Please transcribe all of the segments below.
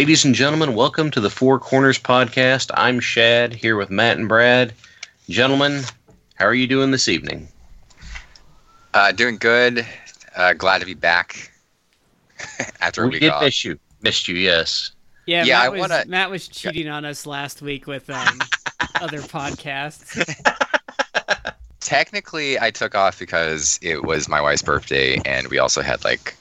Ladies and gentlemen, welcome to the Four Corners Podcast. I'm Shad here with Matt and Brad. Gentlemen, how are you doing this evening? Uh, doing good. Uh, glad to be back after a we week did off. miss you. Missed you, yes. Yeah, Yeah, Matt, I was, wanna- Matt was cheating on us last week with um, other podcasts. Technically, I took off because it was my wife's birthday, and we also had like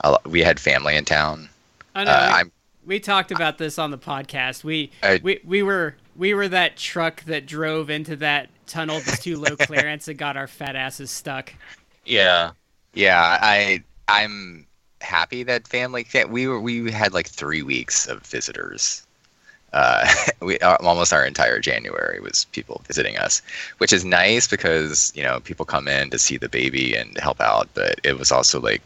a, lo- we had family in town. I know. Uh, I'm we talked about this on the podcast. We, I- we we were we were that truck that drove into that tunnel that's too low clearance and got our fat asses stuck. Yeah. yeah, I I'm happy that family. fa- We were we had like three weeks of visitors. Uh, we uh, almost our entire January was people visiting us, which is nice because you know people come in to see the baby and help out. But it was also like,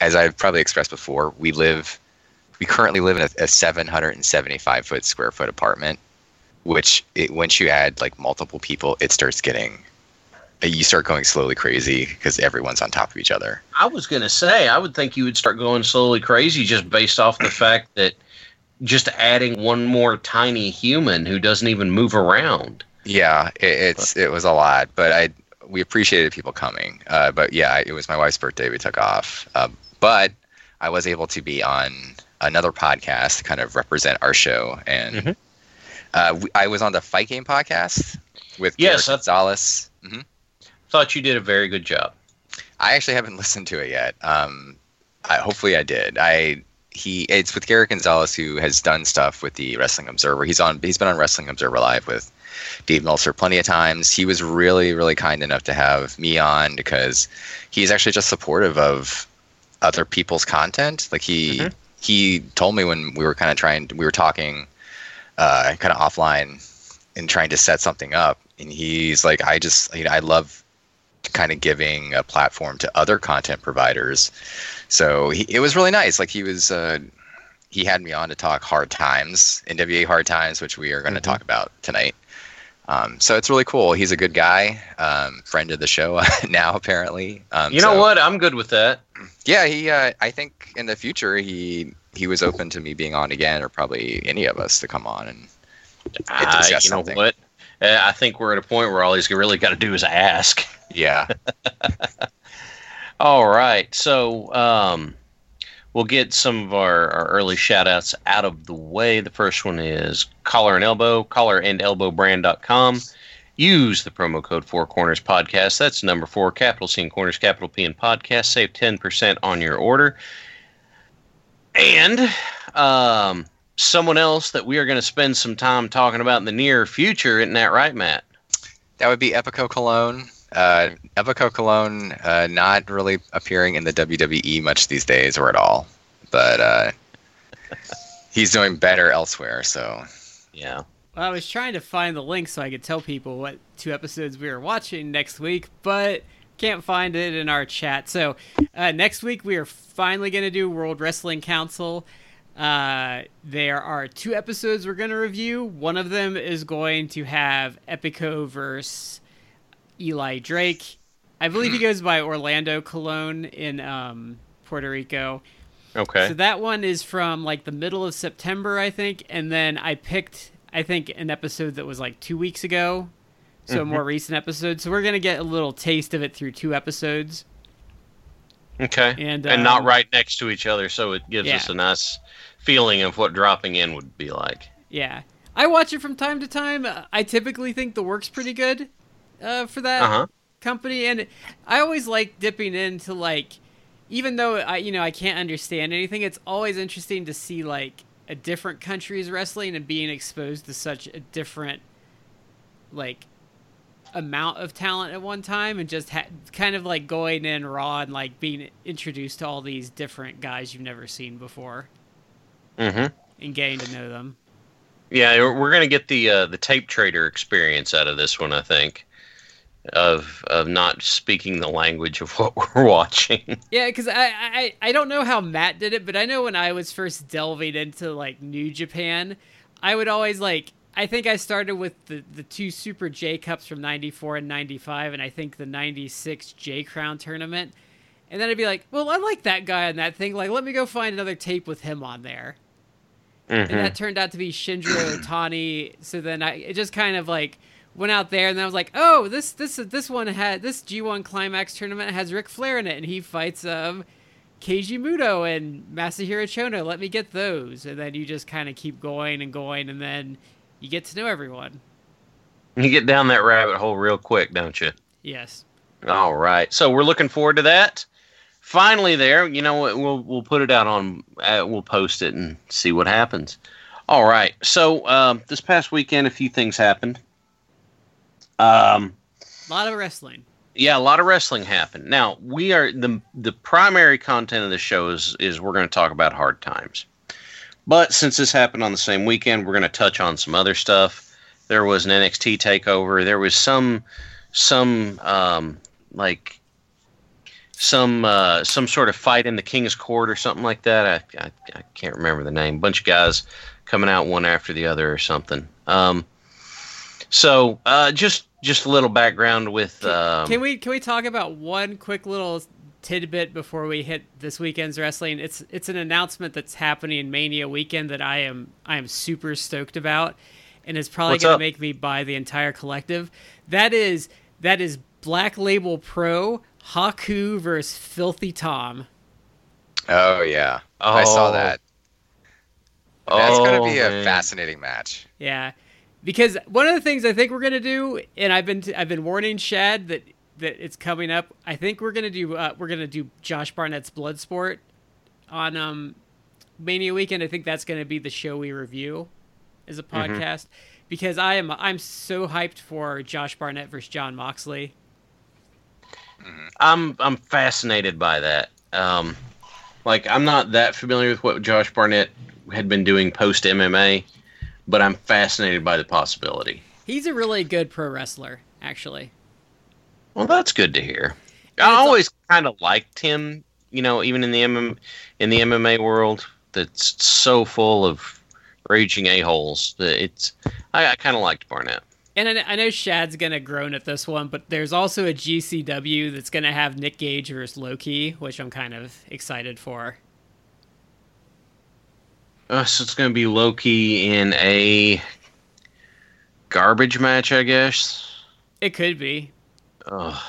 as I've probably expressed before, we live, we currently live in a, a 775 foot square foot apartment, which it, once you add like multiple people, it starts getting, you start going slowly crazy because everyone's on top of each other. I was going to say, I would think you would start going slowly crazy just based off the fact that just adding one more tiny human who doesn't even move around. Yeah, it, it's it was a lot, but I we appreciated people coming. Uh, but yeah, it was my wife's birthday. We took off, uh, but I was able to be on another podcast to kind of represent our show, and Mhm. uh, we, I was on the Fight Game podcast with Yes, Garrett Gonzalez. hmm Thought you did a very good job. I actually haven't listened to it yet. Um, I, hopefully, I did. I he it's with Garrett Gonzalez who has done stuff with the Wrestling Observer. He's on he's been on Wrestling Observer Live with Dave Meltzer plenty of times. He was really really kind enough to have me on because he's actually just supportive of other people's content. Like he Mhm. He told me when we were kind of trying we were talking uh, kind of offline and trying to set something up, and he's like, I just you know I love kind of giving a platform to other content providers. So he, it was really nice. Like he was, uh, he had me on to talk hard times, NWA hard times, which we are going to Mhm. talk about tonight. Um, so it's really cool. He's a good guy, um, friend of the show now apparently. Um, You know so- what? I'm good with that. Yeah, he. Uh, I think in the future he he was open to me being on again, or probably any of us to come on and Uh, you know something. what? Uh, I think we're at a point where all he's really got to do is ask. yeah. All right. So um, we'll get some of our, our early shout outs out of the way. The first one is Collar and Elbow, collarandelbowbrand.com. Use the promo code Four Corners Podcast. That's number four, capital C and Corners, capital P and Podcast. Save 10% on your order. And um, someone else that we are going to spend some time talking about in the near future. Isn't that right, Matt? That would be Epico Colón. Uh, Epico Colón uh, not really appearing in the WWE much these days or at all, but uh, he's doing better elsewhere. So Yeah. Well, I was trying to find the link so I could tell people what two episodes we were watching next week, but can't find it in our chat. So uh, next week we are finally going to do World Wrestling Council. Uh, there are two episodes we're going to review. One of them is going to have Epico versus Eli Drake. I believe he goes by Orlando Colón in um, Puerto Rico. Okay. So that one is from like the middle of September, I think, and then I picked I think an episode that was like two weeks ago, so a more recent episode. So we're gonna get a little taste of it through two episodes. Okay. And, and not um, right next to each other, so it gives yeah. us a nice feeling of what dropping in would be like. Yeah, I watch it from time to time. I typically think the work's pretty good uh, for that. Uh huh. company, and I always like dipping into like, even though I you know I can't understand anything, it's always interesting to see like a different country's wrestling and being exposed to such a different like amount of talent at one time and just ha- kind of like going in raw and like being introduced to all these different guys you've never seen before Mm-hmm. and getting to know them. Yeah, we're we're gonna get the uh, the tape trader experience out of this one, I think, of of not speaking the language of what we're watching. Yeah, because I, I I don't know how Matt did it, but I know when I was first delving into like New Japan, I would always like. I think I started with the the two Super J Cups from '94 and '95, and I think the '96 J Crown tournament. And then I'd be like, well, I like that guy on that thing. Like, let me go find another tape with him on there. Mhm. and that turned out to be Shinjiro Otani. So then I it just kind of like went out there, and then I was like, oh, this this this one had this G1 Climax tournament has Ric Flair in it, and he fights um Keiji Muto and Masahiro Chono. Let me get those, and then you just kind of keep going and going, and then you get to know everyone. You get down that rabbit hole real quick, don't you? Yes. All right. So we're looking forward to that. Finally, there. You know what? We'll we'll put it out on. Uh, we'll post it and see what happens. All right. So um, this past weekend, a few things happened. Um, A lot of wrestling. yeah, a lot of wrestling happened. Now we are the the primary content of the show is is we're going to talk about hard times. But since this happened on the same weekend, we're going to touch on some other stuff. There was an NXT takeover. There was some some um, like some uh, some sort of fight in the King's Court or something like that. I, I, I can't remember the name. bunch of guys coming out one after the other or something. Um, so uh, just just a little background with. Um, Can we can we talk about one quick little tidbit before we hit this weekend's wrestling? It's it's an announcement that's happening in Mania weekend that I am I am super stoked about, and it's probably going to make me buy the entire collective. That is that is Black Label Pro Haku versus Filthy Tom. Oh yeah, I saw Oh. that. That's gonna Oh, be a man. fascinating match. Yeah, because one of the things I think we're gonna do, and I've been I've been warning Shad that that it's coming up. I think we're gonna do uh, we're gonna do Josh Barnett's Bloodsport on um Mania weekend. I think that's gonna be the show we review as a podcast because I am I'm so hyped for Josh Barnett versus Jon Moxley. I'm I'm fascinated by that. Um, like I'm not that familiar with what Josh Barnett had been doing post MMA, but I'm fascinated by the possibility. He's a really good pro wrestler, actually. Well, that's good to hear. And I it's a- always kind of liked him, you know, even in the MM, in the MMA world that's so full of raging a holes. That it's I, I kind of liked Barnett. And I, I know Shad's gonna groan at this one, but there's also a GCW that's gonna have Nick Gage versus Loki, which I'm kind of excited for. Uh, so it's going to be Loki in a garbage match, I guess. It could be. Oh,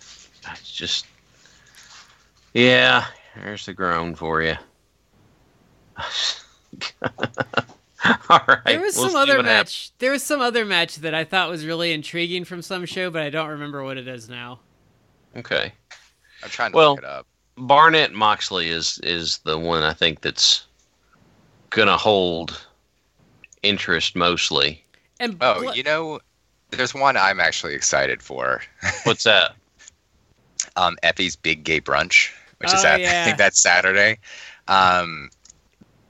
it's just, yeah. There's the groan for you. All right. There was we'll some see other match. happens. There was some other match that I thought was really intriguing from some show, but I don't remember what it is now. Okay. I'm trying to Well- look it up. Barnett Moxley is is the one I think that's gonna hold interest mostly. And Oh, Bla- you know, there's one I'm actually excited for. What's that? Um, Effy's Big Gay Brunch, which Oh, is at, yeah. I think that's Saturday. Um,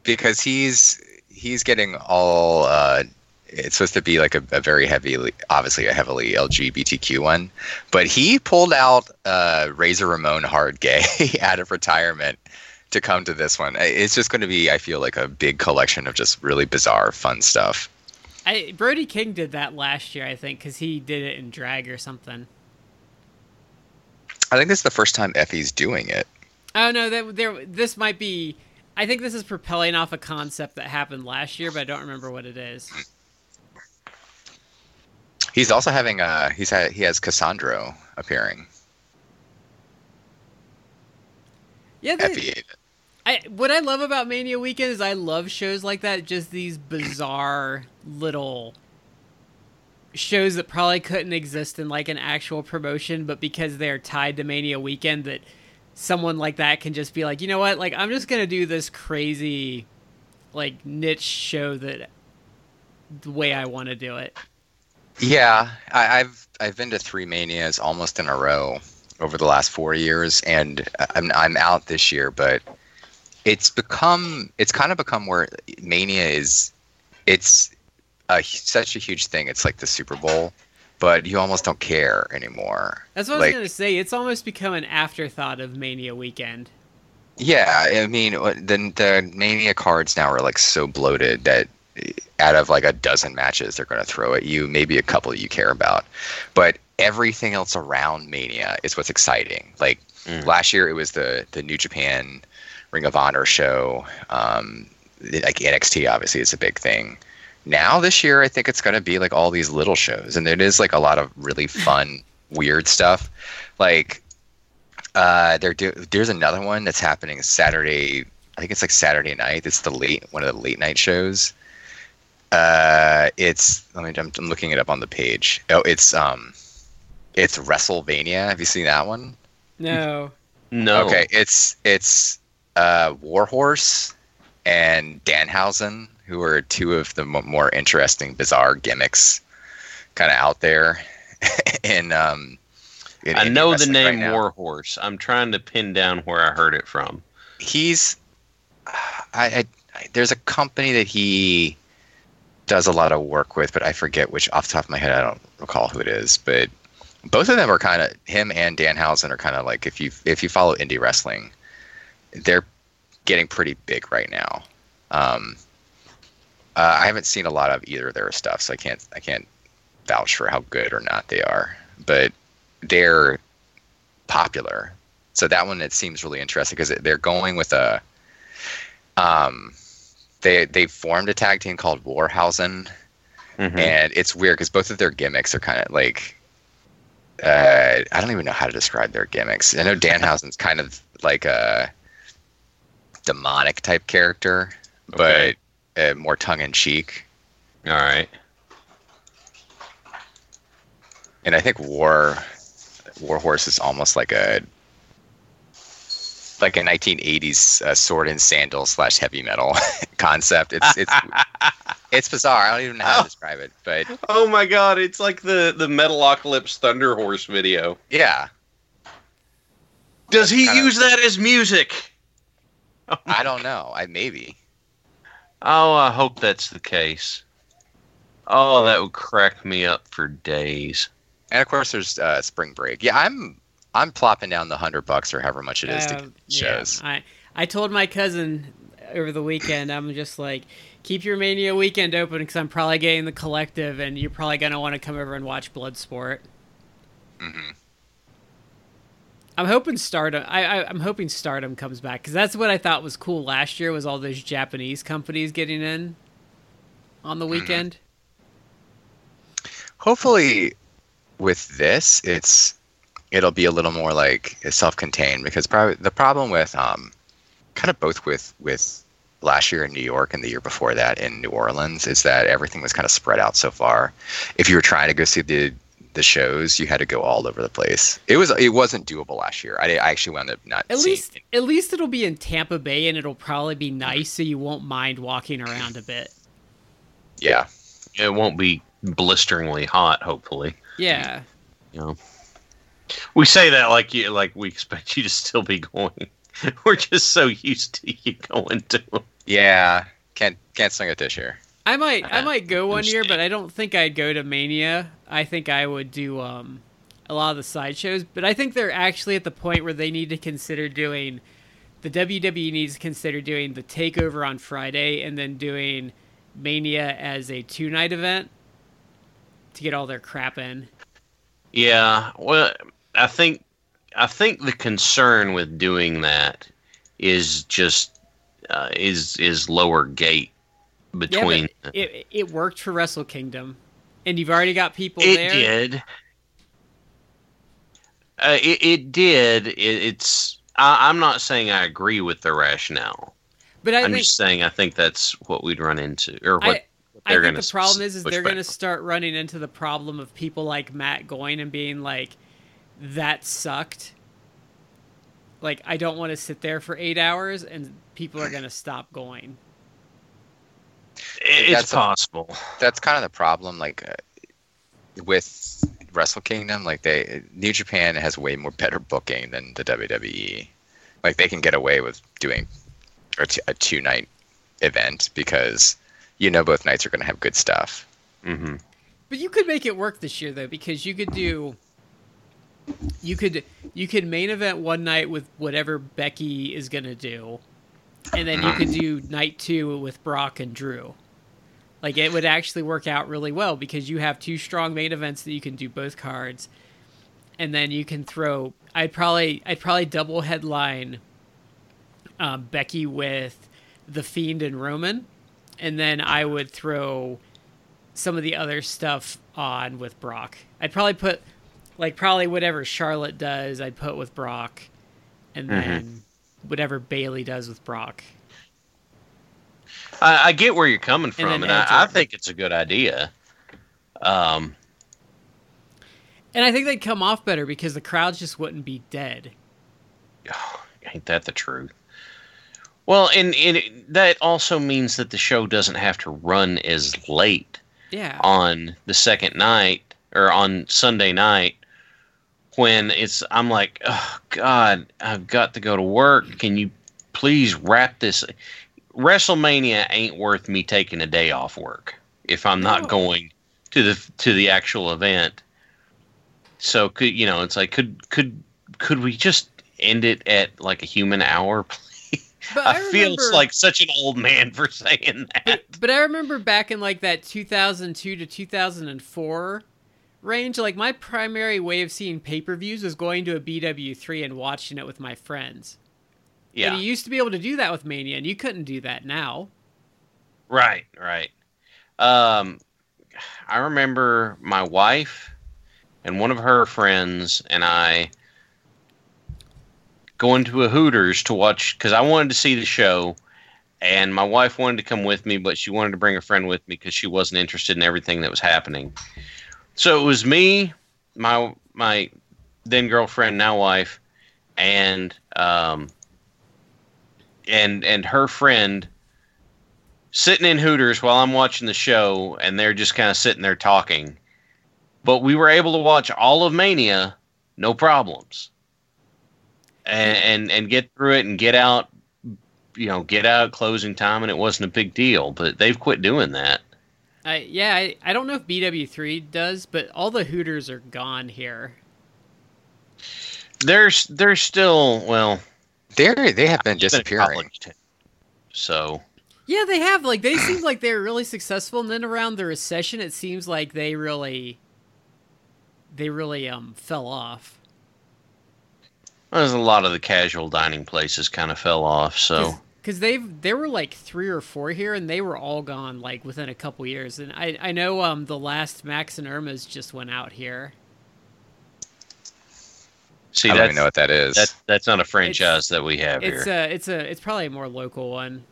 because he's he's getting all. Uh, it's supposed to be like a, a very heavy, obviously a heavily LGBTQ one, but he pulled out uh, Razor Ramon Hard Gay out of retirement to come to this one. It's just going to be, I feel like, a big collection of just really bizarre, fun stuff. I, Brody King did that last year, I think, because he did it in drag or something. I think this is the first time Effy's doing it. Oh no, that there. This might be. I think this is propelling off a concept that happened last year, but I don't remember what it is. He's also having uh he's had he has Cassandro appearing. Yeah, they, Effy. I what I love about Mania Weekend is I love shows like that. Just these bizarre little shows that probably couldn't exist in like an actual promotion, but because they're tied to Mania weekend, that someone like that can just be like, you know what, like I'm just gonna do this crazy, like niche show that the way I want to do it. Yeah, I, I've I've been to three manias almost in a row over the last four years, and uh, I'm I'm out this year, but it's become it's kind of become where mania is it's a, such a huge thing. It's like the Super Bowl, but you almost don't care anymore. That's what I was gonna say. It's almost become an afterthought of Mania weekend. Yeah, I mean, the the Mania cards now are like so bloated that out of like a dozen matches they're going to throw at you, maybe a couple you care about, but everything else around Mania is what's exciting. Like Mm. last year, it was the the New Japan Ring of Honor show. Um, like NXT, obviously, is a big thing. Now this year, I think it's going to be like all these little shows, and it is like a lot of really fun, weird stuff. Like uh, there do, there's another one that's happening Saturday. I think it's like Saturday night. It's the late one of the late night shows. Uh, it's let me. I'm, I'm looking it up on the page. Oh, it's um, it's WrestleMania. Have you seen that one? No. No. Okay, it's it's uh, Warhorse and Danhausen, who are two of the mo more interesting, bizarre gimmicks, kind of out there. and um, in I know the wrestling right name. Warhorse. I'm trying to pin down where I heard it from. he's I, I, I there's a company that he does a lot of work with, but I forget which off the top of my head. I don't recall who it is, but both of them are kind of him and Danhausen are kind of like if you if you follow indie wrestling, they're getting pretty big right now. Um, uh, I haven't seen a lot of either of their stuff, so I can't I can't vouch for how good or not they are, but they're popular. So that one it seems really interesting because they're going with a um they they formed a tag team called Warhausen Mhm. and it's weird because both of their gimmicks are kind of like uh, I don't even know how to describe their gimmicks. I know Danhausen's kind of like a demonic type character, Okay. but uh, more tongue in cheek. All right. And I think War Warhorse is almost like a like a 1980s uh, sword and sandal slash heavy metal concept. It's it's it's bizarre. I don't even know how to describe it, but Oh my god, it's like the the Metalocalypse Thunder Horse video. yeah, Does he use that as music? I don't know. I maybe. Oh, I hope that's the case. Oh, that would crack me up for days. And of course, there's uh, spring break. Yeah, I'm I'm plopping down the hundred bucks or however much it is to Uh, get yeah, shows. I I told my cousin over the weekend. I'm just like, keep your Mania weekend open because I'm probably getting the collective, and you're probably gonna want to come over and watch Bloodsport. hmm I'm hoping Stardom. I, I I'm hoping Stardom comes back because that's what I thought was cool last year was all those Japanese companies getting in on the Mm-hmm. weekend. Hopefully, with this, it's it'll be a little more like self-contained because probably the problem with um kind of both with with last year in New York and the year before that in New Orleans is that everything was kind of spread out so far. If you were trying to go see the the shows, you had to go all over the place. It was it wasn't doable last year. I, I actually wound up not At seeing least at least it'll be in Tampa Bay, and it'll probably be nice, so you won't mind walking around a bit. Yeah. It won't be blisteringly hot, hopefully. Yeah. You know. We say that like you like we expect you to still be going. We're just so used to you going to 'em. Yeah. Can't can't swing it this year. I might I Uh, might go one year, but I don't think I'd go to Mania. I think I would do um a lot of the sideshows, but I think they're actually at the point where they need to consider doing the WWE needs to consider doing the takeover on Friday and then doing Mania as a two night event to get all their crap in. Yeah, well, I think I think the concern with doing that is just uh, is is lower gate between. Yeah, it it worked for Wrestle Kingdom, and you've already got people it there. did. Uh, it, it did. It, it's. I, I'm not saying I agree with the rationale. But I I'm think just saying I think that's what we'd run into, or what I, think gonna the problem is, is they're going to start running into the problem of people like Matt going and being like, "That sucked." Like I don't want to sit there for eight hours, and people are going to stop going. It's That's a- possible. That's kind of the problem. Like uh, with Wrestle Kingdom, like they New Japan has way more better booking than the WWE. Like they can get away with doing a, t- a two night event because you know both nights are going to have good stuff. hmm But you could make it work this year though, because you could do. You could you could main event one night with whatever Becky is gonna do, and then you could do night two with Brock and Drew. Like it would actually work out really well because you have two strong main events that you can do both cards, and then you can throw. I'd probably I'd probably double headline. Um, Becky with the Fiend and Roman, and then I would throw some of the other stuff on with Brock. I'd probably put like probably whatever Charlotte does, I'd put with Brock, and then whatever Bayley does with Brock. I, I get where you're coming from, then and, I, I think it's a good idea. Um, And I think they'd come off better because the crowds just wouldn't be dead. ain't that the truth? Well, and, and it, that also means that the show doesn't have to run as late Yeah. on the second night or on Sunday night when it's I'm like, oh God, I've got to go to work. Can you please wrap this? WrestleMania ain't worth me taking a day off work if I'm No. not going to the to the actual event. So could you know? It's like could could could we just end it at like a human hour? please? But I, feel remember- like such an old man for saying that. But, but I remember back in like that 2002 to 2004 range, like my primary way of seeing pay per views was going to a BW3 and watching it with my friends. Yeah. And you used to be able to do that with Mania, and you couldn't do that now. Right, right. Um, I remember my wife and one of her friends and I going to a Hooters to watch because I wanted to see the show, and my wife wanted to come with me, but she wanted to bring a friend with me because she wasn't interested in everything that was happening. So it was me, my my then girlfriend, now wife, and um, and and her friend sitting in Hooters while I'm watching the show, and they're just kind of sitting there talking. But we were able to watch all of Mania, no problems, and and, and get through it and get out, you know, get out closing time, and it wasn't a big deal. But they've quit doing that. I yeah, I, I don't know if BW3 does, but all the Hooters are gone here. There's there's still well They they have been it's been disappearing. college. So Yeah, they have. Like they seem like they're really successful, and then around the recession, it seems like they really, they really um fell off. there's a lot of the casual dining places kind of fell off. So because they've there were like three or four here, and they were all gone like within a couple years. And I I know um the last Max and Erma's just went out here. see I don't even know what that is. that that's not a franchise that we have It's here. a it's a it's probably a more local one.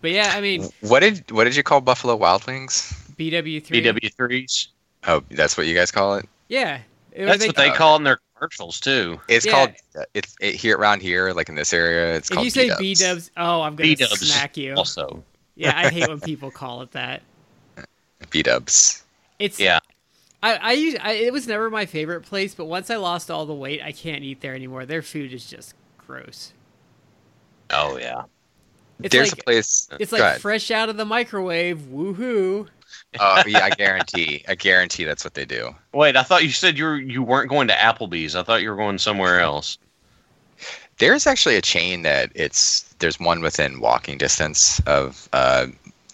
But yeah, I mean what did what did you call Buffalo Wild Wings? BW three. BW threes. Oh, that's what you guys call it. Yeah, It- That's what they uh, call it in their commercials too. It's Yeah. called uh, it's it, here around here, like in this area. It's If called you say B-dubs. Oh, I'm gonna B-dubs smack you. Also, Yeah, I hate when people call it that. B-dubs. It's yeah. I, I, use, I it was never my favorite place, but once I lost all the weight, I can't eat there anymore. Their food is just gross. Oh yeah. It's There's like a place. it's like fresh out of the microwave. Woohoo! Oh yeah, I guarantee. I guarantee that's what they do. Wait, I thought you said you were, you weren't going to Applebee's. I thought you were going somewhere else. There's actually a chain that it's there's one within walking distance of uh,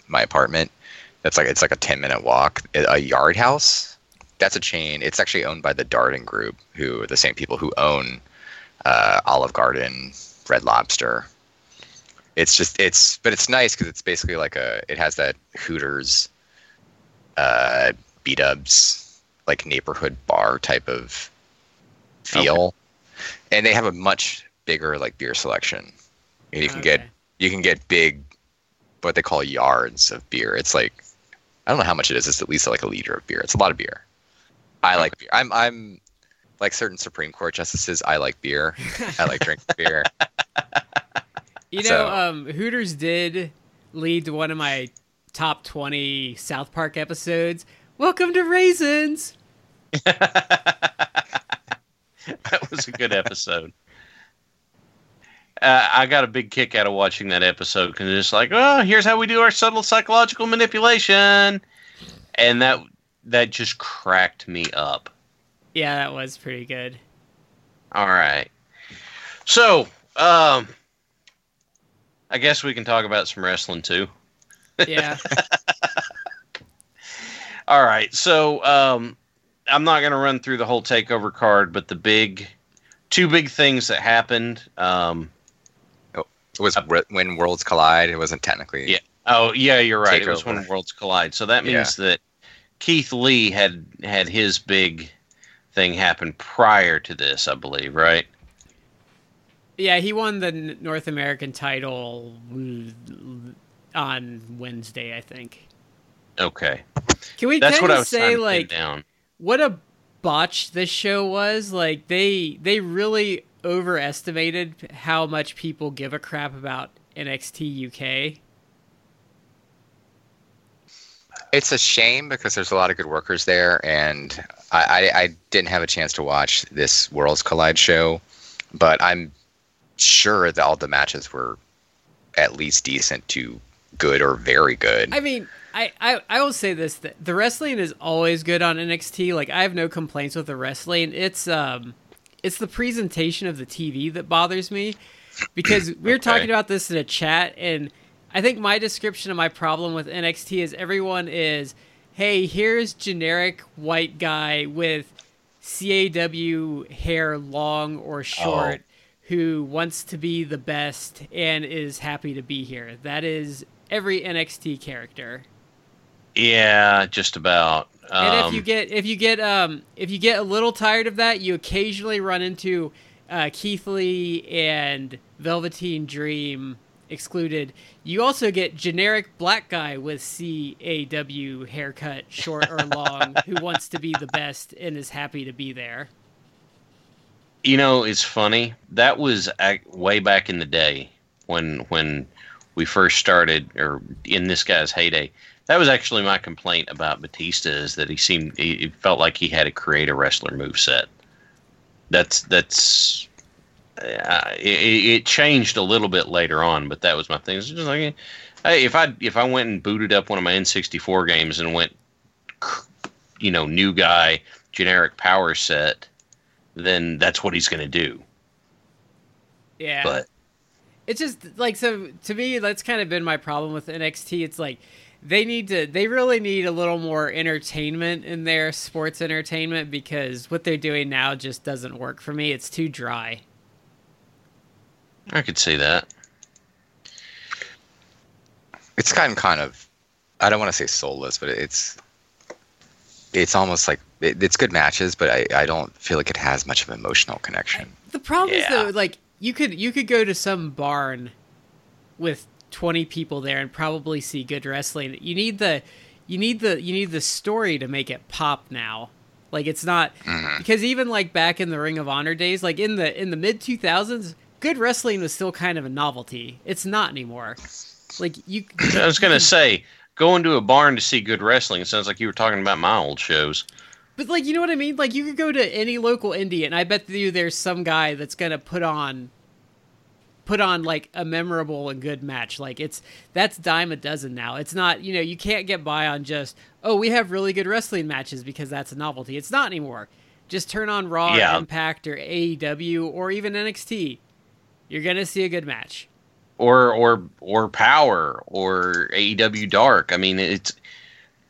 my apartment. That's like it's like a ten minute walk. A Yard House. That's a chain. It's actually owned by the Darden Group, who are the same people who own uh, Olive Garden, Red Lobster. It's just it's but it's nice because it's basically like a it has that Hooters, uh, B Dubs like neighborhood bar type of feel, and they have a much bigger like beer selection. And you can get you can get big, what they call yards of beer. It's like I don't know how much it is. It's at least like a liter of beer. It's a lot of beer. I like beer. I'm I'm like certain Supreme Court justices. I like beer. I like drinking beer. You know, So- um, Hooters did lead to one of my top 20 South Park episodes. Welcome to Raisins. that was a good episode. Uh, I got a big kick out of watching that episode because it's like, oh, here's how we do our subtle psychological manipulation, and that that just cracked me up. Yeah, that was pretty good. All right, so um, I guess we can talk about some wrestling too. Yeah. All right, so um, I'm not going to run through the whole takeover card, but the big two big things that happened. Um, It was Wh- when worlds collide. It wasn't technically. Yeah. Oh yeah, you're right. It was when worlds collide. So that means that Keith Lee had had his big thing happen prior to this, I believe, right? yeah, he won the North American title on Wednesday, I think. Okay, Can we that's kind what I of was trying say like down. what a botch this show was? Like they they really overestimated how much people give a crap about NXT UK. It's a shame because there's a lot of good workers there, and I, I, I didn't have a chance to watch this Worlds Collide show, but I'm sure that all the matches were at least decent to good or very good. I mean, I, I, I will say this: that the wrestling is always good on NXT. Like I have no complaints with the wrestling. It's um, it's the presentation of the TV that bothers me because we were Okay. talking about this in a chat, and I think my description of my problem with NXT is everyone is, hey, here's generic white guy with CAW hair, long or short. Who wants to be the best and is happy to be here? That is every NXT character. Yeah, just about. And if Um, you get if you get um if you get a little tired of that, you occasionally run into uh, Keith Lee and Velveteen Dream excluded. You also get generic black guy with CAW haircut, short or long, who wants to be the best and is happy to be there. You know, it's funny. That was way back in the day when when we first started, or in this guy's heyday. That was actually my complaint about Batista is that he seemed he, it felt like he had to create a wrestler move set. That's that's uh, it, it changed a little bit later on, but that was my thing. It's just like, hey, if I if I went and booted up one of my N64 games and went, you know, new guy generic power set then that's what he's going to do. Yeah. But it's just like so to me that's kind of been my problem with NXT. It's like they need to they really need a little more entertainment in their sports entertainment because what they're doing now just doesn't work for me. It's too dry. I could see that. it's gotten kind of I don't want to say soulless, but it's it's almost like it, it's good matches, but I, I don't feel like it has much of an emotional connection. The problem is though like you could you could go to some barn with 20 people there and probably see good wrestling. You need the you need the you need the story to make it pop now. Like it's not mm-hmm. because even like back in the Ring of Honor days, like in the in the mid 2000s, good wrestling was still kind of a novelty. It's not anymore. Like you I was going to say, going to a barn to see good wrestling sounds like you were talking about my old shows. But like, you know what I mean? Like, you could go to any local indie, and I bet you there's some guy that's gonna put on, put on like a memorable and good match. Like, it's that's dime a dozen now. It's not, you know, you can't get by on just oh, we have really good wrestling matches because that's a novelty. It's not anymore. Just turn on Raw, Yeah. Impact, or AEW, or even NXT. You're gonna see a good match. Or or or Power or AEW Dark. I mean, it's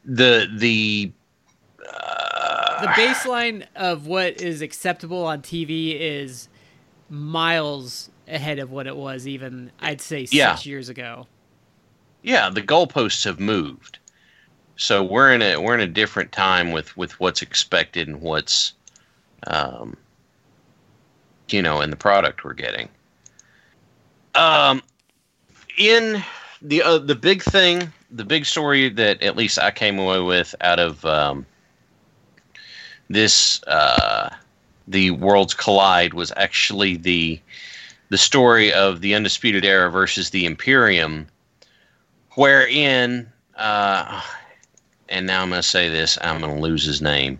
the the the baseline of what is acceptable on TV is miles ahead of what it was even I'd say six Yeah. years ago. yeah, the goalposts have moved. So we're in a we're in a different time with with what's expected and what's um you know, in the product we're getting. Um in the uh, the big thing the big story that at least I came away with out of um, this uh, the worlds collide was actually the the story of the undisputed era versus the Imperium, wherein uh, and now I'm going to say this, I'm going to lose his name.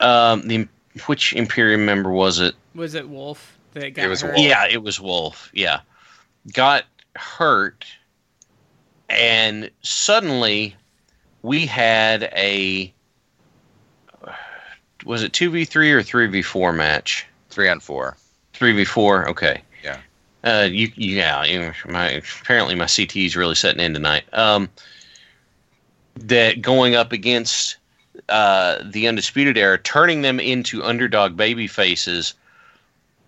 Um, the which Imperium member was it? Was it Wolf that got It was hurt? Wolf. Yeah, it was Wolf. Yeah. Got hurt. And suddenly we had a. Was it 2v3 or 3v4 match? Three on four. 3v4? Okay. Yeah. Uh, you, yeah, you, my, apparently my CT is really setting in tonight. Um, that going up against uh, the Undisputed Era, turning them into underdog baby faces,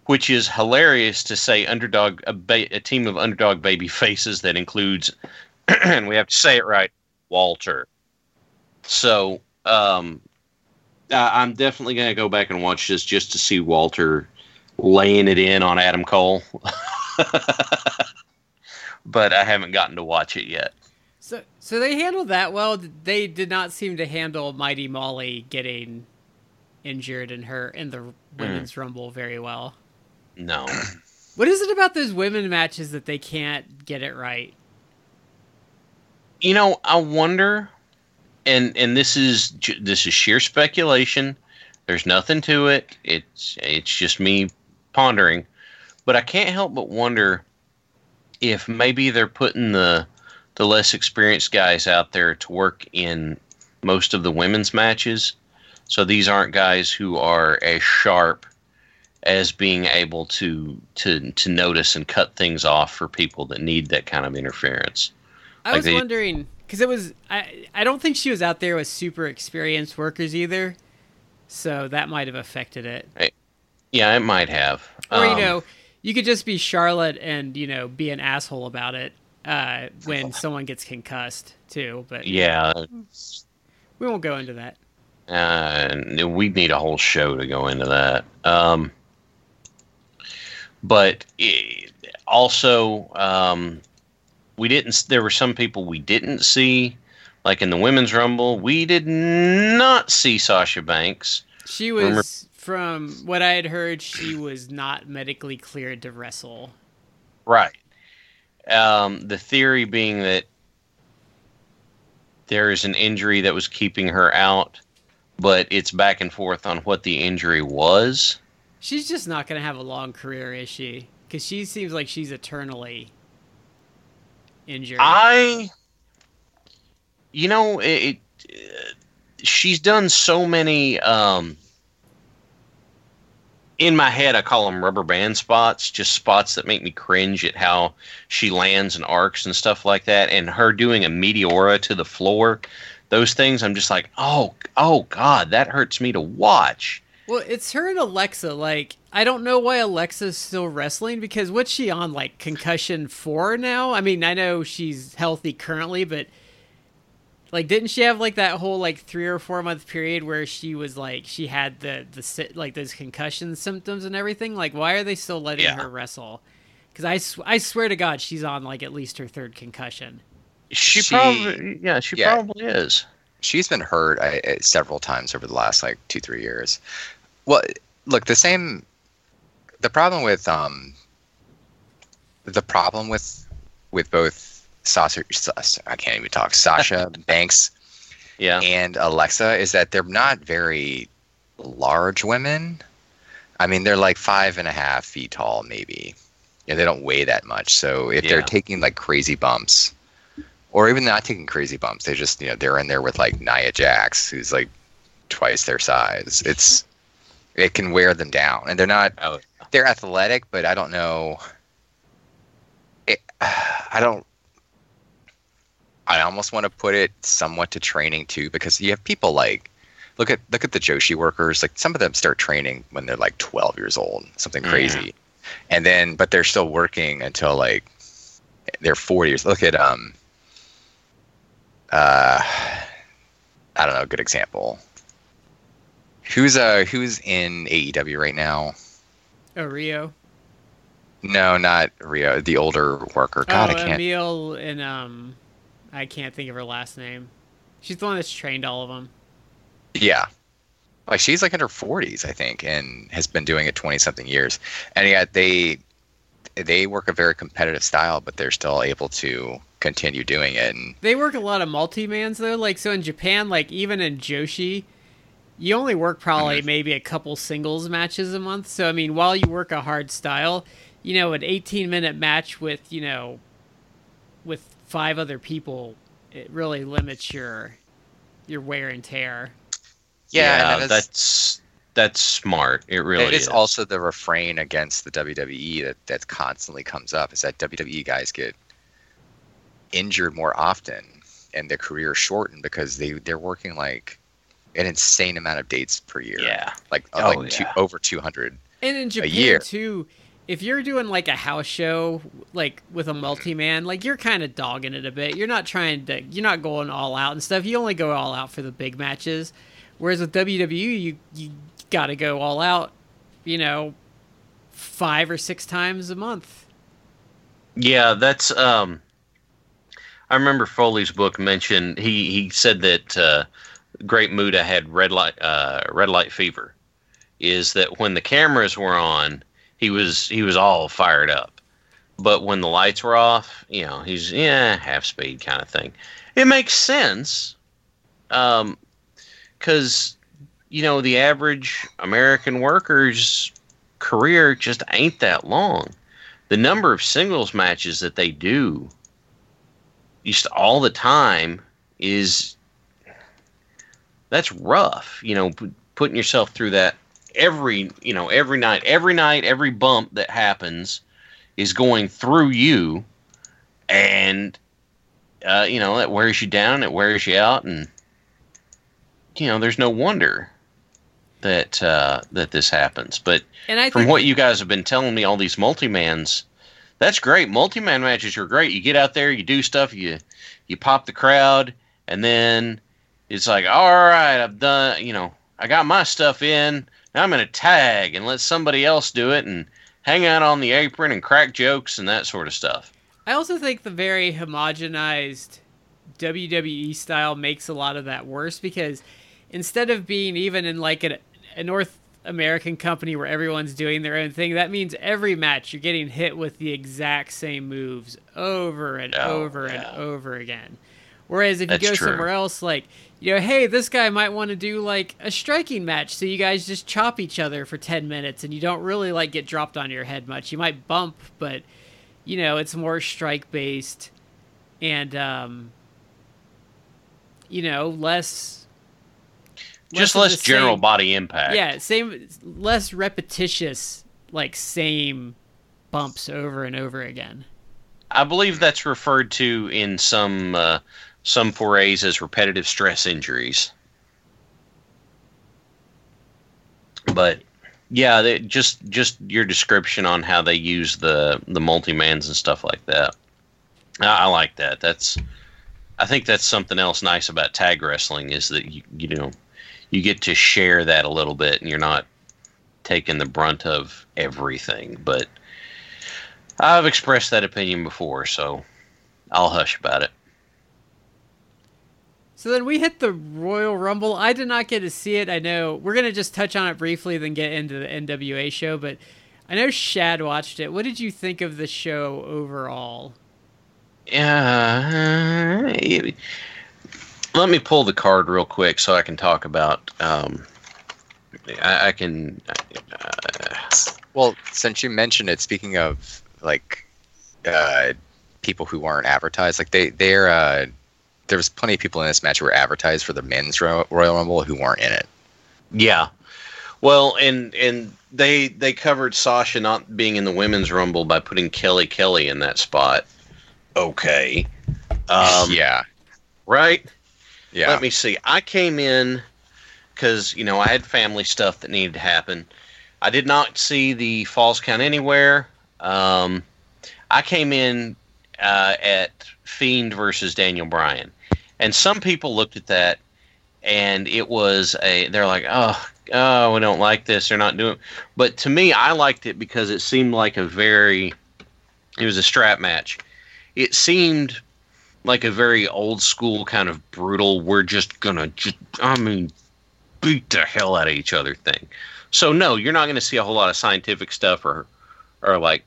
which is hilarious to say underdog a, ba- a team of underdog baby faces that includes, and we have to say it right, Walter. So um, uh, I'm definitely going to go back and watch this just to see Walter laying it in on Adam Cole. but I haven't gotten to watch it yet. So, so they handled that well. They did not seem to handle Mighty Molly getting injured in her in the women's rumble very well. No. What is it about those women matches that they can't get it right? you know, I wonder, and and this is this is sheer speculation. There's nothing to it. It's it's just me pondering, but I can't help but wonder if maybe they're putting the the less experienced guys out there to work in most of the women's matches. So these aren't guys who are as sharp as being able to to to notice and cut things off for people that need that kind of interference. I Like was they- wondering because it was I I don't think she was out there with super experienced workers either, so that might have affected it. Right. Yeah, it might have. Or you Um, know, you could just be Charlotte and you know be an asshole about it uh, when someone gets concussed too. But Yeah, we won't go into that. uh, and we need a whole show to go into that. Um, but eh, also, um, we didn't. There were some people we didn't see, like in the women's rumble. We did not see Sasha Banks. She was, Remember- from what I had heard, she was not medically cleared to wrestle. Right. Um, the theory being that there is an injury that was keeping her out, but it's back and forth on what the injury was. She's just not going to have a long career, is she? Because she seems like she's eternally injured. I, you know, it, it, she's done so many. Um, in my head, I call them rubber band spots, just spots that make me cringe at how she lands and arcs and stuff like that. And her doing a meteora to the floor, those things, I'm just like, oh, oh God, that hurts me to watch. Well, it's her and Alexa. Like, I don't know why Alexa's still wrestling because what's she on? Like concussion four now? I mean, I know she's healthy currently, but like, didn't she have like that whole like three or four month period where she was like she had the the si- like those concussion symptoms and everything? Like, why are they still letting Yeah. her wrestle? Because I, sw- I swear to God, she's on like at least her third concussion. She, She- probably, yeah, she yeah. probably is. She's been hurt I, I- several times over the last like two three years. Well, look, the same. The problem with um. The problem with with both Sasha, I can't even talk. Sasha Banks Yeah. and Alexa is that they're not very large women. I mean, they're like five and a half feet tall, maybe. Yeah, they don't weigh that much. So if Yeah. they're taking like crazy bumps, or even not taking crazy bumps, they just you know they're in there with like Nia Jax, who's like twice their size. It's it can wear them down, and they're not. Oh, They're athletic, but I don't know. It, I don't. I almost want to put it somewhat to training too, because you have people like look at look at the Joshi workers. Like some of them start training when they're like 12 years old, something Yeah. crazy, and then but they're still working until like they're 40 years. Look at um. Uh, I don't know. A good example. Who's uh who's in AEW right now? Oh, Riho. No, not Riho. The older worker. God, oh, I can't. Emi and um, I can't think of her last name. She's the one that's trained all of them. Yeah. Like she's like in her 40s, I think, and has been doing it 20 something years. And yet they they work a very competitive style, but they're still able to continue doing it. And They work a lot of multi-mans though. Like so in Japan, like even in Joshi, you only work probably mm-hmm. maybe a couple singles matches a month. So I mean, while you work a hard style, you know, an 18-minute match with you know, with five other people, it really limits your your wear and tear. yeah, and that is, that's that's smart. It really it is is. also the refrain against the WWE that that constantly comes up is that WWE guys get injured more often and their career shortened because they they're working like an insane amount of dates per year. yeah. like uh, Oh, like two, over 200. And in Japan year. too, if you're doing like a house show, like with a multi-man, like you're kind of dogging it a bit. You're not trying to, you're not going all out and stuff. You only go all out for the big matches. Whereas with WWE, you you got to go all out, you know, five or six times a month. Yeah, that's um I remember Foley's book mentioned he he said that uh Great Muta had red light uh red light fever is that when the cameras were on, he was he was all fired up. But when the lights were off, you know, he's yeah, half speed kind of thing. It makes sense. Um cuz you know, the average American worker's career just ain't that long the number of singles matches that they do just all the time is that's rough you know p- putting yourself through that every you know every night every night every bump that happens is going through you and uh, you know that wears you down it wears you out and you know there's no wonder that uh, that this happens but And I from think what you guys have been telling me, all these multi-mans, that's great. Multi-man matches are great. You get out there, you do stuff, you you pop the crowd, and then it's like, all right, I've done, you know, I got my stuff in. Now I'm gonna tag and let somebody else do it and hang out on the apron and crack jokes and that sort of stuff. I also think the very homogenized WWE style makes a lot of that worse because instead of being even in like a, a North American company where everyone's doing their own thing, that means every match you're getting hit with the exact same moves over and Oh, over and over again. Whereas if That's you go true. somewhere else, like, you know, hey, this guy might want to do like a striking match, so you guys just chop each other for 10 minutes and you don't really like get dropped on your head much. You might bump, but you know, it's more strike based and um you know, less Just of less general same- body impact. Yeah, same less repetitious like same bumps over and over again. I believe that's referred to in some uh, some forays as repetitive stress injuries. But yeah, they, just just your description on how they use the the multi mans and stuff like that. I, I like that. That's I think that's something else nice about tag wrestling is that you you know you get to share that a little bit and you're not taking the brunt of everything. But I've expressed that opinion before, so I'll hush about it. So then we hit the Royal Rumble. I did not get to see it. I know we're gonna just touch on it briefly, then get into the NWA show. But I know Shad watched it. What did you think of the show overall? Yeah. uh, let me pull the card real quick so I can talk about. Um, I, I can. Uh, Well, since you mentioned it, speaking of like uh, people who aren't advertised, like they they're uh, there was plenty of people in this match who were advertised for the men's Ro- Royal Rumble who weren't in it. yeah. Well, and and they they covered Sasha not being in the women's rumble by putting Kelly Kelly in that spot. Okay. Um, yeah, Right. yeah. Let me see. I came in because you know I had family stuff that needed to happen. I did not see the Falls Count Anywhere. Um, I came in uh, at Fiend versus Daniel Bryan, and some people looked at that, and it was a. They're like, oh, oh, we don't like this. They're not doing. But to me, I liked it because it seemed like a very. It was a strap match. It seemed like a very old school kind of brutal. We're just gonna just I mean beat the hell out of each other thing. So no, you're not going to see a whole lot of scientific stuff or or like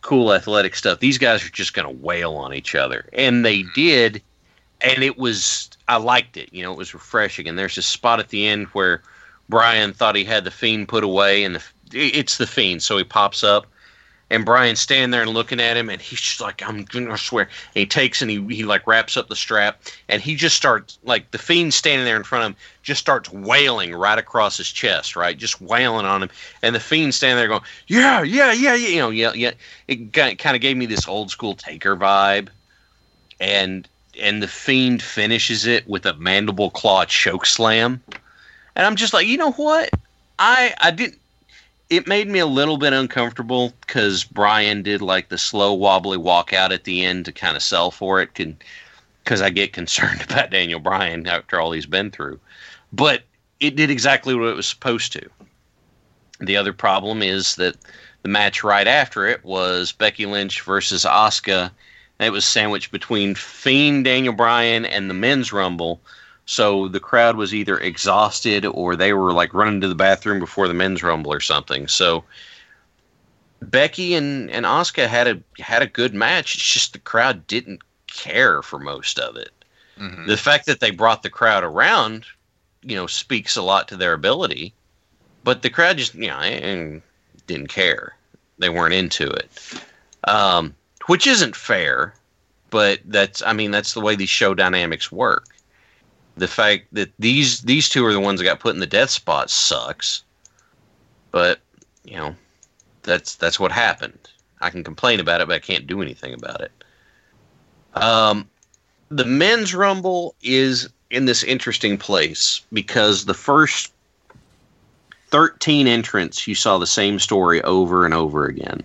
cool athletic stuff. These guys are just going to wail on each other, and they did, and it was I liked it. You know, it was refreshing. And there's a spot at the end where Bryan thought he had the fiend put away, and the, it's the fiend, so he pops up. And Bryan's standing there and looking at him, and he's just like, "I'm gonna swear." And he takes and he, he like wraps up the strap, and he just starts like the fiend standing there in front of him, just starts wailing right across his chest, right, just wailing on him, and the fiend standing there going, "Yeah, yeah, yeah, yeah," you know, yeah, yeah. It kind of gave me this old school Taker vibe, and and the fiend finishes it with a mandible claw choke slam, and I'm just like, you know what, I I didn't it made me a little bit uncomfortable because Bryan did like the slow wobbly walkout at the end to kind of sell for it, because I get concerned about Daniel Bryan after all he's been through. But it did exactly what it was supposed to. The other problem is that the match right after it was Becky Lynch versus Asuka. It was sandwiched between Fiend Daniel Bryan and the Men's Rumble so the crowd was either exhausted or they were like running to the bathroom before the men's rumble or something. So Becky and and Asuka had a had a good match. It's just the crowd didn't care for most of it. Mm-hmm. The fact that they brought the crowd around, you know, speaks a lot to their ability. But the crowd just, you know, didn't care. They weren't into it, um, which isn't fair. But that's, I mean, that's the way these show dynamics work the fact that these these two are the ones that got put in the death spot sucks. But you know, that's that's what happened. I can complain about it, but I can't do anything about it. Um, the men's rumble is in this interesting place because the first 13 entrants you saw the same story over and over again.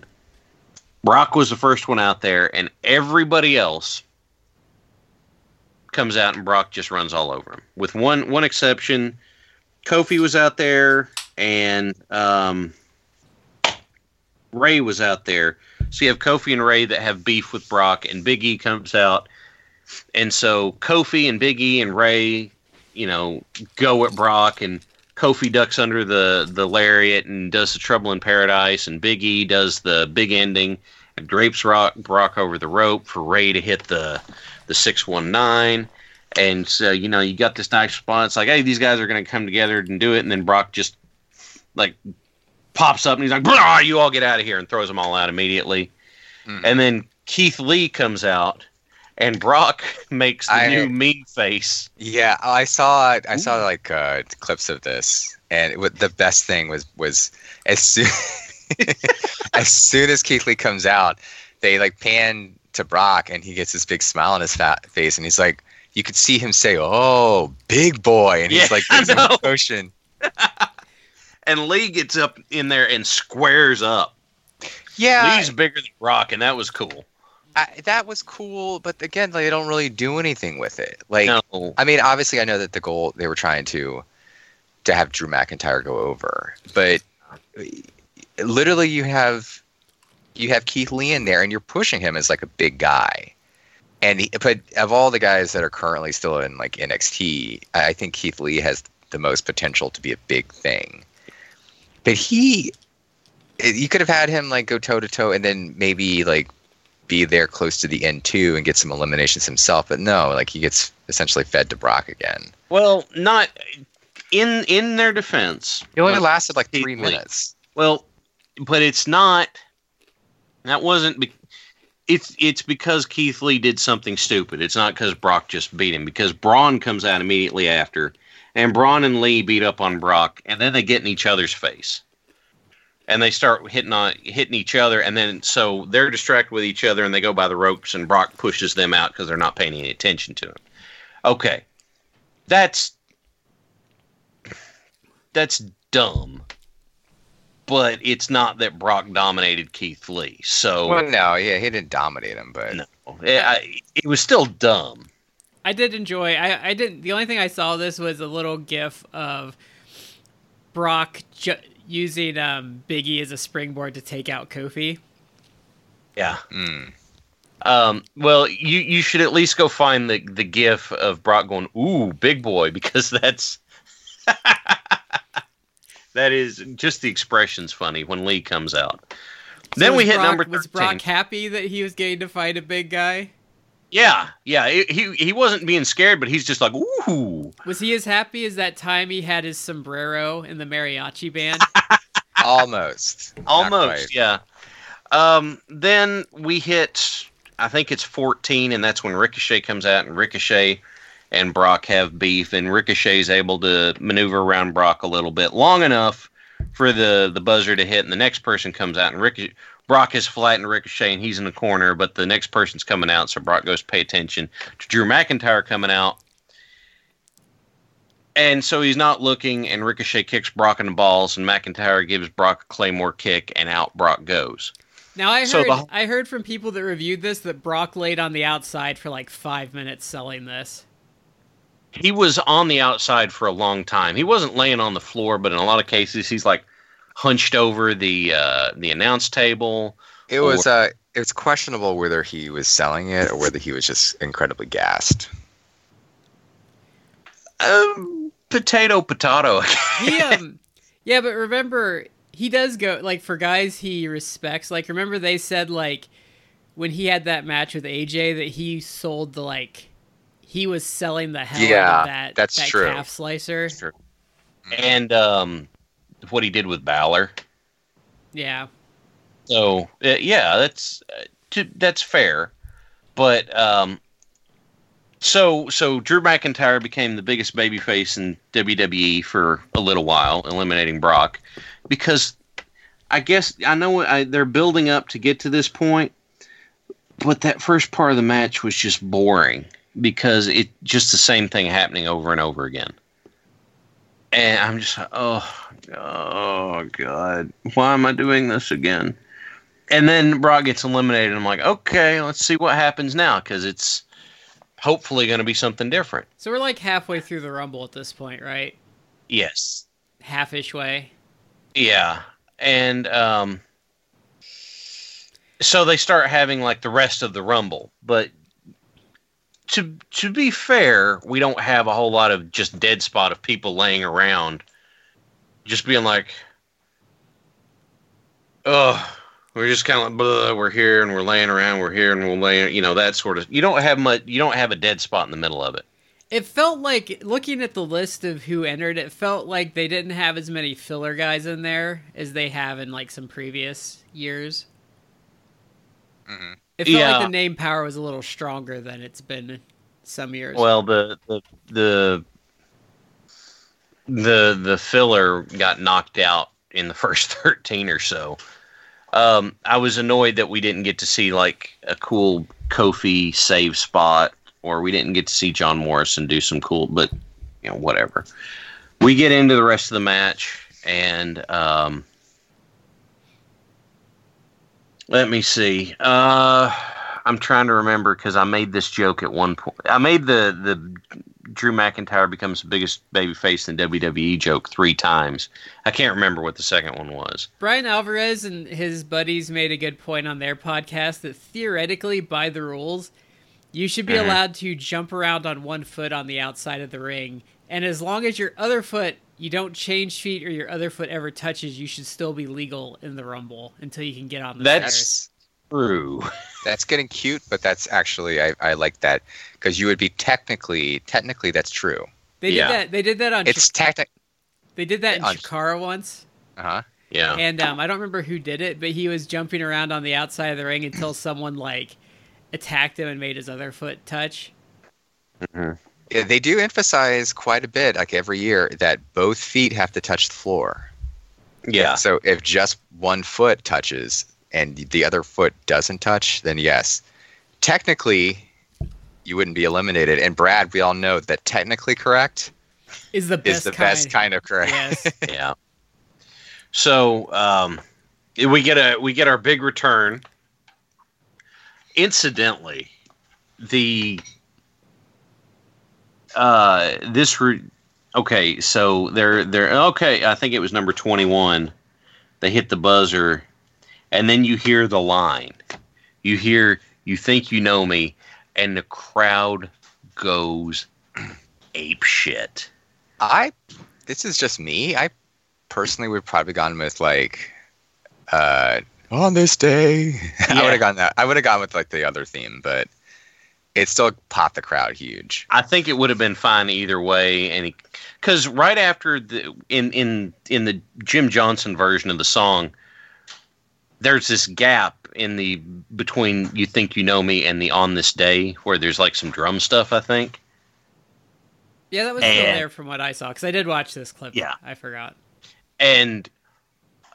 Brock was the first one out there, and everybody else comes out and Brock just runs all over him. With one one exception, Kofi was out there and um, Rey was out there. So you have Kofi and Rey that have beef with Brock, and Big E comes out, and so Kofi and Big E and Rey, you know, go at Brock, and Kofi ducks under the the lariat and does the Trouble in Paradise, and Big E does the big ending and drapes Brock, Brock over the rope for Rey to hit the the 619. And so, you know, you got this nice response like, hey, these guys are going to come together and do it. And then Brock just like pops up and he's like, you all get out of here and throws them all out immediately. Mm. And then Keith Lee comes out and Brock makes the I, new mean face. Yeah, I saw I saw like uh, clips of this, and it, the best thing was was as soon as soon as Keith Lee comes out, they like pan to Brock, and he gets this big smile on his fat face, and he's like, you could see him say, "Oh, big boy," and he's yeah, like, "There's a potion." and Lee gets up in there and squares up. Yeah, Lee's bigger than Brock, and that was cool. I, that was cool, but again, like, they don't really do anything with it. Like, no. I mean, obviously, I know that the goal they were trying to to have Drew McIntyre go over, but literally, you have you have Keith Lee in there, and you're pushing him as like a big guy. And he, but of all the guys that are currently still in like NXT, I think Keith Lee has the most potential to be a big thing. But he, you could have had him like go toe to toe, and then maybe like be there close to the end too, and get some eliminations himself. But no, like he gets essentially fed to Brock again. Well, not in in their defense. It only lasted like three minutes. Well, but it's not that wasn't. Be- it's it's because Keith Lee did something stupid. It's not because Brock just beat him. Because Braun comes out immediately after, and Braun and Lee beat up on Brock, and then they get in each other's face, and they start hitting on hitting each other, and then so they're distracted with each other, and they go by the ropes, and Brock pushes them out because they're not paying any attention to him. Okay, that's that's dumb but it's not that Brock dominated Keith Lee. So well, no, yeah, he didn't dominate him, but no, it, I, it was still dumb. I did enjoy. I I didn't. The only thing I saw this was a little GIF of Brock ju- using um, Biggie as a springboard to take out Kofi. Yeah. Mm. Um, well, you you should at least go find the the gif of Brock going, "Ooh, big boy," because that's that is just the expression's funny when Lee comes out. So then we was hit Brock- number Was Brock happy that he was getting to fight a big guy? Yeah, yeah. he he wasn't being scared, but he's just like, "Ooh." Was he as happy as that time he had his sombrero in the mariachi band? Almost. Almost, yeah. Um, then we hit, I think it's 14, and that's when Ricochet comes out, and Ricochet and Brock have beef, and Ricochet's able to maneuver around Brock a little bit long enough for the, the buzzer to hit, and the next person comes out, and Ricochet, Brock is flat and Ricochet, and he's in the corner, but the next person's coming out, so Brock goes to pay attention to Drew McIntyre coming out. And so he's not looking, and Ricochet kicks Brock in the balls, and McIntyre gives Brock a Claymore kick, and out Brock goes. Now I heard So the- I heard from people that reviewed this that Brock laid on the outside for like five minutes selling this. He was on the outside for a long time. He wasn't laying on the floor, but in a lot of cases, he's like hunched over the uh, the announce table. It was uh it was questionable whether he was selling it or whether he was just incredibly gassed. Um, potato, potato. He um yeah, but remember he does go like for guys he respects. Like remember they said like when he had that match with AJ that he sold the like he was selling the hell out Yeah, of that that's that true. calf slicer. and um, what he did with Balor. Yeah. So uh, yeah, that's uh, to, that's fair, but um, so so Drew McIntyre became the biggest babyface in WWE for a little while, eliminating Brock, because I guess I know I, they're building up to get to this point, but that first part of the match was just boring because it just the same thing happening over and over again. And I'm just oh, oh God, why am I doing this again? And then Brock gets eliminated. I'm like, okay, let's see what happens now because it's hopefully going to be something different. So we're like halfway through the rumble at this point, right? Yes. Half-ish way. Yeah. And um, so they start having like the rest of the Rumble. But to to be fair, we don't have a whole lot of just dead spot of people laying around, just being like, oh, we're just kind of like, Blah, we're here and we're laying around, we're here and we're laying, you know, that sort of. You don't have much. You don't have a dead spot in the middle of it. It felt like looking at the list of who entered, it felt like they didn't have as many filler guys in there as they have in like some previous years. Mhm. It felt Yeah. like the name power was a little stronger than it's been some years. Well, the the the the the filler got knocked out in the first thirteen or so. Um, I was annoyed that we didn't get to see like a cool Kofi save spot, or we didn't get to see John Morrison do some cool. But you know, whatever. We get into the rest of the match, and um, let me see. Uh, I'm trying to remember because I made this joke at one point. I made the the Drew McIntyre becomes the biggest babyface in WWE joke three times. I can't remember what the second one was. Bryan Alvarez and his buddies made a good point on their podcast that theoretically, by the rules, you should be Mhm. allowed to jump around on one foot on the outside of the ring. And as long as your other foot, you don't change feet or your other foot ever touches, you should still be legal in the Rumble until you can get on the That's- stairs. True. That's getting cute, but that's actually I, I like that because you would be technically technically that's true. They Yeah. did that. They did that on. It's Ch- technic. they did that in on- Chikara once, Uh huh. Yeah. and um, I don't remember who did it, but he was jumping around on the outside of the ring until someone like attacked him and made his other foot touch. Yeah, they do emphasize quite a bit, like every year, that both feet have to touch the floor. Yeah. So if just one foot touches and the other foot doesn't touch, then yes, technically you wouldn't be eliminated. And Brad, we all know that technically correct Is the best is the kind. best kind of correct. Yes. yeah. So um, we get a we get our big return. Incidentally, the uh, this re- okay. So they're they're okay. I think it was number twenty one. They hit the buzzer, and then you hear the line. You hear You think you know me, and the crowd goes ape shit. I this is just me. I personally would probably gone with like uh on this day. I would have gone that. I would have gone with like the other theme, but it still popped the crowd huge. I think it would have been fine either way, and because right after the in in in the Jim Johnston version of the song, there's this gap in the between "You Think You Know Me" and the "On This Day" where there's like some drum stuff. I think. Yeah, that was still there from what I saw because I did watch this clip. Yeah. I forgot. and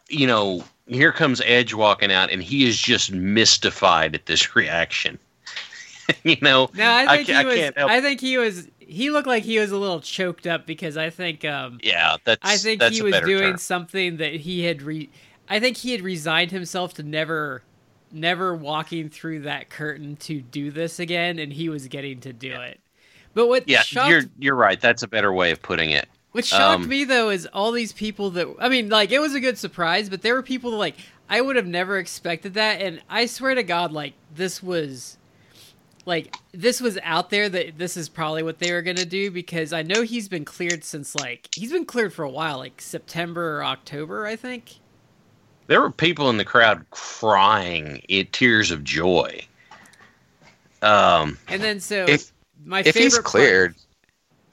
you know here comes edge walking out and he is just mystified at this reaction you know No, I I think ca- he I was. can't help- I think he was. He looked like he was a little choked up because I think. Um, yeah that's I think he was doing term. something that he had re. I think he had resigned himself to never, never walking through that curtain to do this again, and he was getting to do it. But what yeah shocked you're you're right that's a better way of putting it What shocked Um, me though is all these people that I mean, like it was a good surprise, but there were people that like I would have never expected that, and I swear to God, like this was, like this was out there that this is probably what they were gonna do because I know he's been cleared since like he's been cleared for a while, like September or October, I think. There were people in the crowd crying in tears of joy um And then so If- my if he's part- cleared,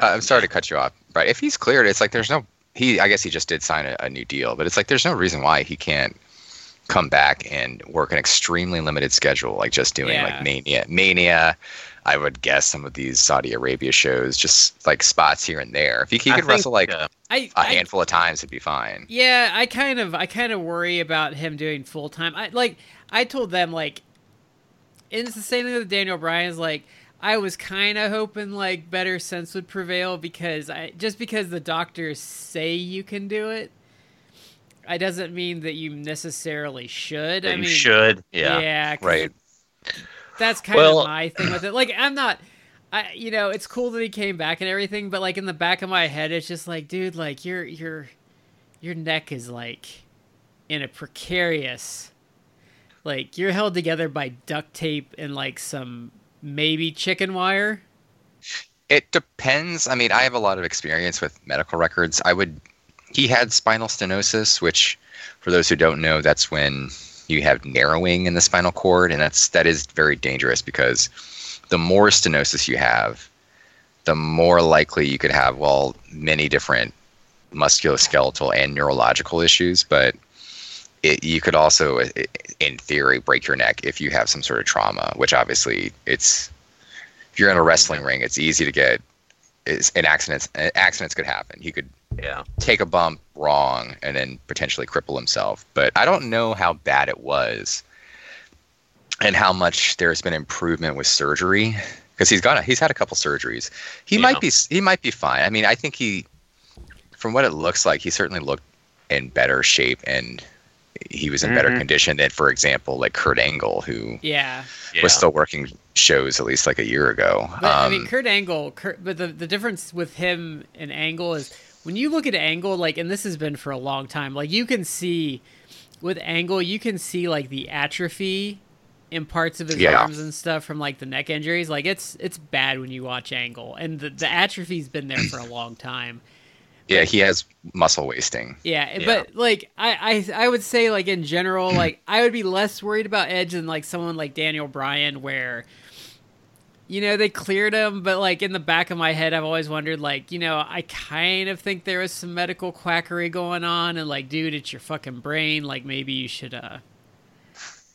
uh, I'm sorry to cut you off, but if he's cleared, it's like there's no. He, I guess he just did sign a, a new deal, but it's like there's no reason why he can't come back and work an extremely limited schedule, like just doing Yeah. like Mania, Mania. I would guess some of these Saudi Arabia shows, just like spots here and there. If he, he could think, wrestle like uh, I, a I handful of times, it'd be fine. Yeah, I kind of I kind of worry about him doing full time. I like I told them like and it's the same thing with Daniel Bryan. Bryan's like I was kind of hoping like better sense would prevail because I just because the doctors say you can do it I doesn't mean that you necessarily should. I you mean should yeah yeah 'cause Right. That's kind Well- of my thing with it. Like I'm not I you know, it's cool that he came back and everything, but like in the back of my head it's just like, dude, like your your your neck is like in a precarious like you're held together by duct tape and like some maybe chicken wire. It depends. I mean, I have a lot of experience with medical records. I would. He had spinal stenosis, which, for those who don't know, that's when you have narrowing in the spinal cord, and that's that is very dangerous because the more stenosis you have, the more likely you could have well many different musculoskeletal and neurological issues, but it, you could also, in theory, break your neck if you have some sort of trauma. Which obviously, it's if you're in a wrestling ring, it's easy to get. It's, an accidents accidents could happen. He could yeah take a bump wrong and then potentially cripple himself. But I don't know how bad it was and how much there's been improvement with surgery because he's got a, he's had a couple surgeries. He Yeah. might be he might be fine. I mean, I think he from what it looks like, he certainly looked in better shape and he was in better Mhm. condition than for example like Kurt Angle who Yeah. yeah was still working shows at least like a year ago. But I mean, Um, Kurt Angle. Kurt, but the the difference with him and Angle is when you look at Angle, like, and this has been for a long time. Like, you can see with Angle, you can see like the atrophy in parts of his Yeah. arms and stuff from like the neck injuries. Like, it's it's bad when you watch Angle, and the the atrophy's been there for a long time. yeah, he has muscle wasting. Yeah, Yeah. but like I, I I would say like in general, like I would be less worried about Edge than like someone like Daniel Bryan where you know, they cleared him, but like in the back of my head I've always wondered like, you know, I kind of think there was some medical quackery going on and like, dude, it's your fucking brain, like maybe you should uh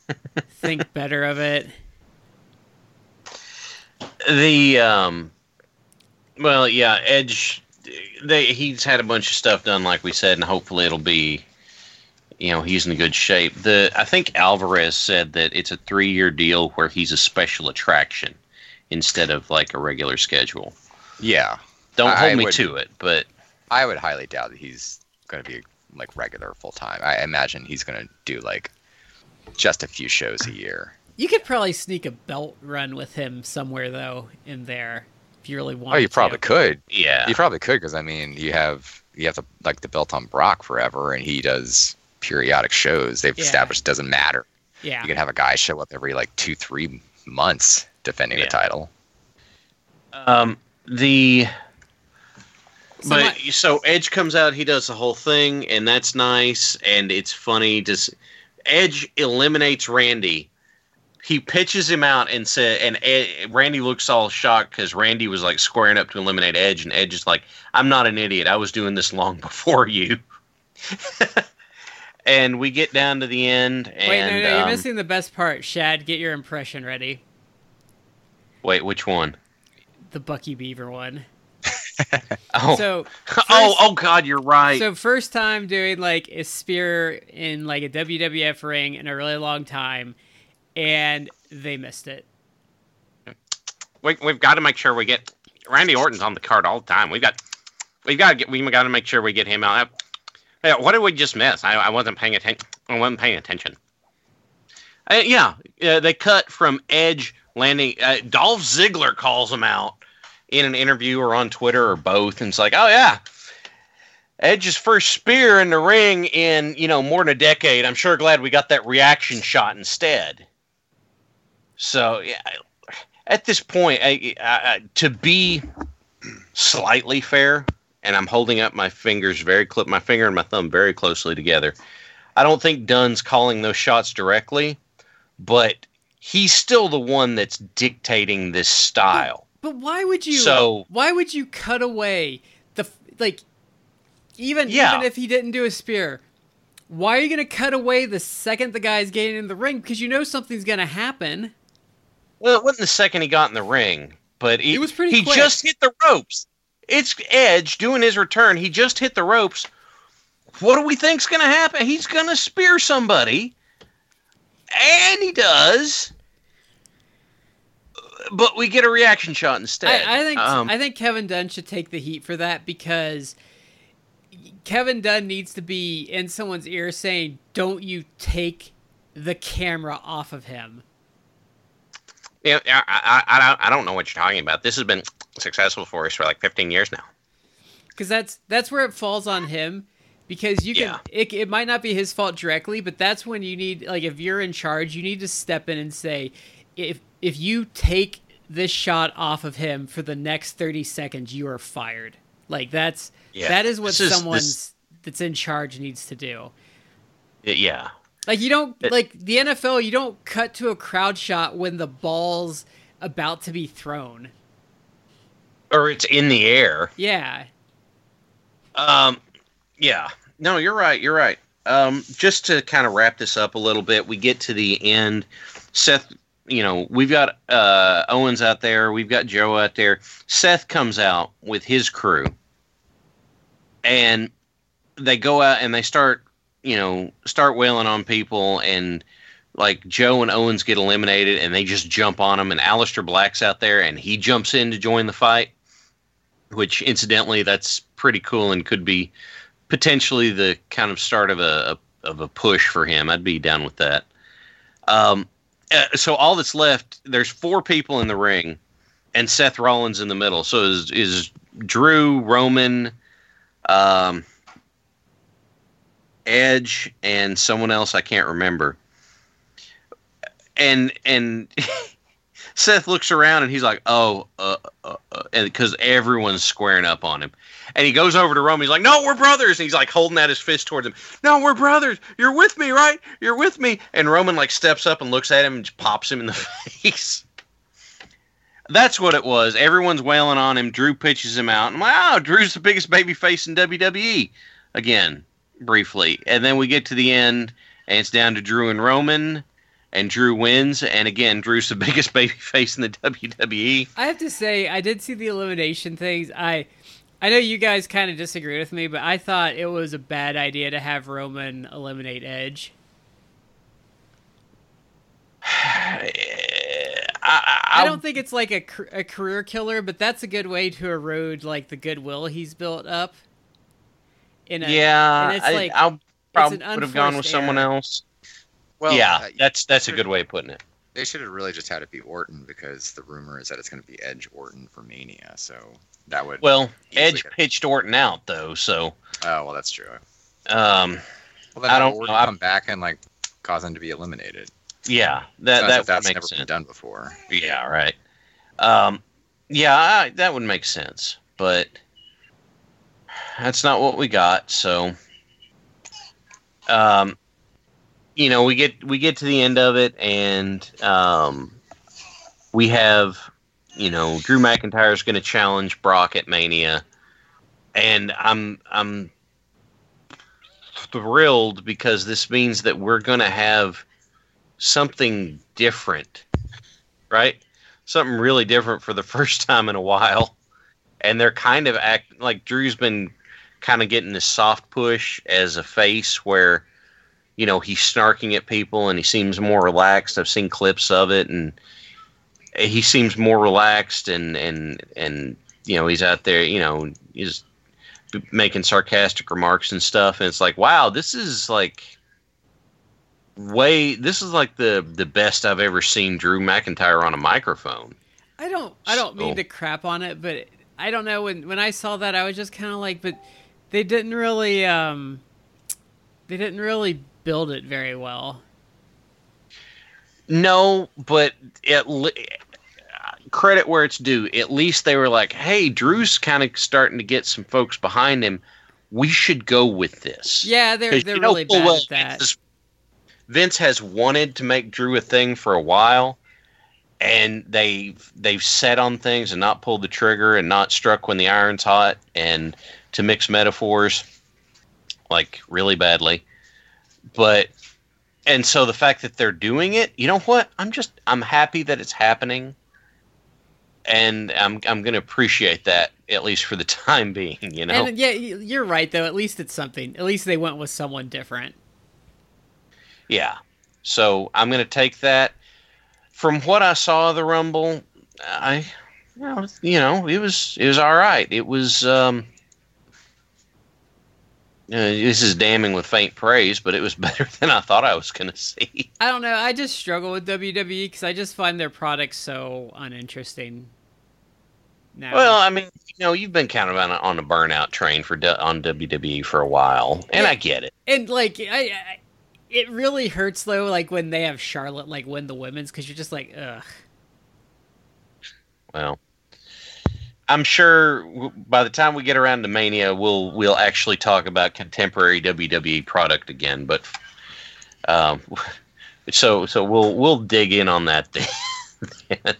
think better of it. the um well yeah edge they he's had a bunch of stuff done like we said and hopefully it'll be you know he's in good shape. The i think alvarez said that it's a three year deal where he's a special attraction instead of like a regular schedule Yeah, don't I hold me would- to it but I would highly doubt that he's going to be like regular full time. I imagine he's going to do like just a few shows a year. You could probably sneak a belt run with him somewhere though in there if you really want. Oh, you probably could. yeah You probably could because I mean, you have you have the like the belt on Brock forever, and he does periodic shows. They've Yeah. established it doesn't matter. Yeah. You can have a guy show up every like two, three months defending Yeah. the title. Um, the So but my- so Edge comes out, he does the whole thing, and that's nice, and it's funny. Just Edge eliminates Randy. He pitches him out and said, and Ed, Randy looks all shocked because Randy was like squaring up to eliminate Edge, and Edge is like, "I'm not an idiot. I was doing this long before you." and we get down to the end, and Wait, no, no, you're um, missing the best part. Shad, get your impression ready. Wait, which one? The Bucky Beaver one. Oh, So, oh, oh, God, you're right. so first time doing like a spear in like a WWF ring in a really long time, and they missed it. we, we've got to make sure we get Randy Orton's on the card all the time. We've got we've got to get we got to make sure we get him out. What did we just miss? I, I wasn't paying attention. I wasn't paying attention. Uh, yeah, uh, they cut from Edge landing. Uh, Dolph Ziggler calls him out in an interview or on Twitter or both, and it's like, oh yeah, Edge's first spear in the ring in you know more than a decade. I'm sure glad we got that reaction shot instead. So yeah, at this point, I, I, I, to be slightly fair, and I'm holding up my fingers very close, my finger and my thumb very closely together. I don't think Dunn's calling those shots directly, but he's still the one that's dictating this style. But why would you? So- why would you cut away the like? Even Yeah. even if he didn't do a spear, why are you gonna cut away the second the guy's getting in the ring? Because you know something's gonna happen. Well, it wasn't the second he got in the ring, but he, It was pretty he quick. just hit the ropes. It's Edge doing his return. He just hit the ropes. What do we think's going to happen? He's going to spear somebody, and he does. But we get a reaction shot instead. I, I think Um, I think Kevin Dunn should take the heat for that because Kevin Dunn needs to be in someone's ear saying, "Don't you take the camera off of him." yeah, I, I, I, don't, I don't know what you're talking about. This has been successful for us for like 15 years now. because that's that's where it falls on him because you can Yeah. it, it might not be his fault directly but that's when you need like if you're in charge you need to step in and say if if you take this shot off of him for the next 30 seconds you are fired like that's Yeah. that is what This is- this- that's in charge needs to do Yeah. like you don't It- like the NFL you don't cut to a crowd shot when the ball's about to be thrown Or it's in the air. yeah Um, yeah. No, you're right. You're right. Um, just to kind of wrap this up a little bit, we get to the end. Seth, you know, we've got uh, Owens out there, we've got Joe out there. Seth comes out with his crew, and they go out and they start, you know, start wailing on people, and like Joe and Owens get eliminated, and they just jump on them, and Aleister Black's out there, and he jumps in to join the fight which incidentally that's pretty cool and could be potentially the kind of start of a, of a push for him. I'd be down with that. Um, uh, so all that's left, there's four people in the ring, and Seth Rollins in the middle. So is is Drew, Roman, um, Edge, and someone else I can't remember. And and Seth looks around and he's like, "Oh, uh, uh, uh," and because everyone's squaring up on him, and he goes over to Roman. He's like, "No, we're brothers." And he's like holding out his fist towards him. "No, we're brothers. You're with me, right? You're with me." And Roman like steps up and looks at him and pops him in the face. That's what it was. Everyone's wailing on him. Drew pitches him out. I'm like, "Oh, Drew's the biggest baby face in WWE." Again, briefly, and then we get to the end, and it's down to Drew and Roman and Drew wins. And again, Drew's the biggest baby face in the. WWE. I have to say, I did see the elimination things. I, I know you guys kind of disagree with me, but I thought it was a bad idea to have Roman eliminate Edge. I, I don't think it's like a, a career killer, but that's a good way to erode like the goodwill he's built up. In a, Yeah, and it's I, like I probably an would have gone with unforced someone else. Well, yeah, uh, that's that's a good way of putting it. they should have really just had it be Orton because the rumor is that it's going to be Edge Orton for Mania. So that would. Well, Edge could- pitched Orton out though, so oh well, that's true. um, Well, then I don't Orton know, come back and like cause him to be eliminated. Yeah, that that would that's never sense. been done before. Yeah, right. Um, yeah, I, that would make sense, but that's not what we got. So, um, you know, we get we get to the end of it, and um, we have, you know, Drew McIntyre is going to challenge Brock at Mania, and I'm I'm thrilled because this means that we're going to have something different, right? Something really different for the first time in a while. And they're kind of act like Drew's been kind of getting this soft push as a face where, you know, he's snarking at people and he seems more relaxed. I've seen clips of it and he seems more relaxed and, and, and, you know, he's out there, you know, he's making sarcastic remarks and stuff. And it's like, wow, this is like, way this is like the the best I've ever seen Drew McIntyre on a microphone. I don't I don't mean to crap on it, but I don't know when when I saw that I was just kind of like, but they didn't really um they didn't really build it very well. No, but at credit where it's due. At least they were like, "Hey, Drew's kind of starting to get some folks behind him. We should go with this." Yeah, they're they're you know really bad well at that. Vince, Vince has wanted to make Drew a thing for a while, and they've they've set on things and not pulled the trigger and not struck when the iron's hot. And to mix metaphors, like really badly, but and so the fact that they're doing it, you know what? I'm just I'm happy that it's happening, and I'm I'm going to appreciate that at least for the time being. You know. And yeah, you're right though. At least it's something. At least they went with someone different. Yeah. So I'm going to take that. From what I saw of the Rumble, I, you know, it was it was all right. It was. Um, uh, this is damning with faint praise, but it was better than I thought I was going to see. I don't know. I just struggle with WWE because I just find their products so uninteresting. Now, Well, I mean, you know, you've been kind of on a, on a burnout train for on WWE for a while, and Yeah. I get it. and like I, I, it really hurts though. Like when they have Charlotte like win the women's because you're just like, ugh. Well, I'm sure by the time we get around to Mania, we'll we'll actually talk about contemporary WWE product again. But um, so so we'll we'll dig in on that then,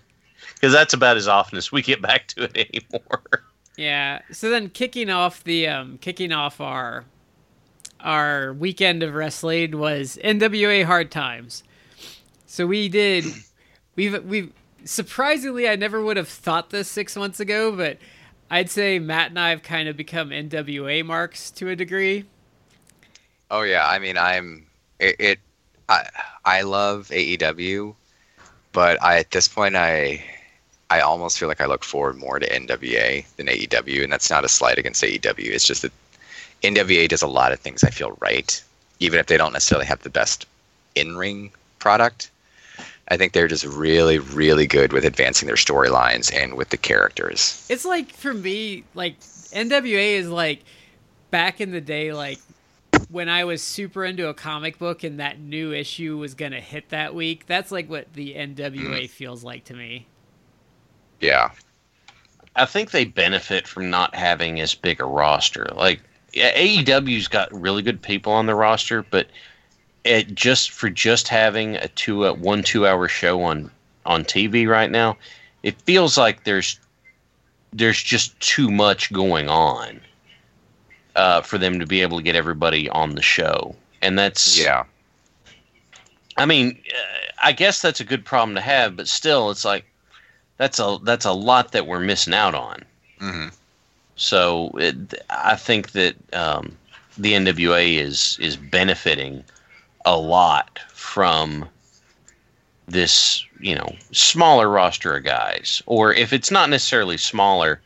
because that's about as often as we get back to it anymore. Yeah. So then kicking off the um kicking off our our weekend of wrestling was NWA Hard Times. So we did we've we've surprisingly I never would have thought this 6 months ago, but I'd say Matt and I have kind of become NWA marks to a degree. Oh yeah, I mean I'm it. it I I love AEW, but I at this point I I almost feel like I look forward more to NWA than AEW, and that's not a slight against AEW. It's just that NWA does a lot of things I feel right, even if they don't necessarily have the best in ring product. I think they're just really, really good with advancing their storylines and with the characters. It's like for me, like NWA is like back in the day, like when I was super into a comic book and that new issue was gonna hit that week. That's like what the NWA mm-hmm. feels like to me. Yeah, I think they benefit from not having as big a roster. Like AEW's got really good people on the roster, but it just for just having a two uh, one two hour show on on TV right now, it feels like there's there's just too much going on uh, for them to be able to get everybody on the show, and that's yeah. I mean, uh, I guess that's a good problem to have, but still, it's like that's a that's a lot that we're missing out on. hmm So it, I think that um, the NWA is is benefiting a lot from this, you know, smaller roster of guys. Or if it's not necessarily smaller,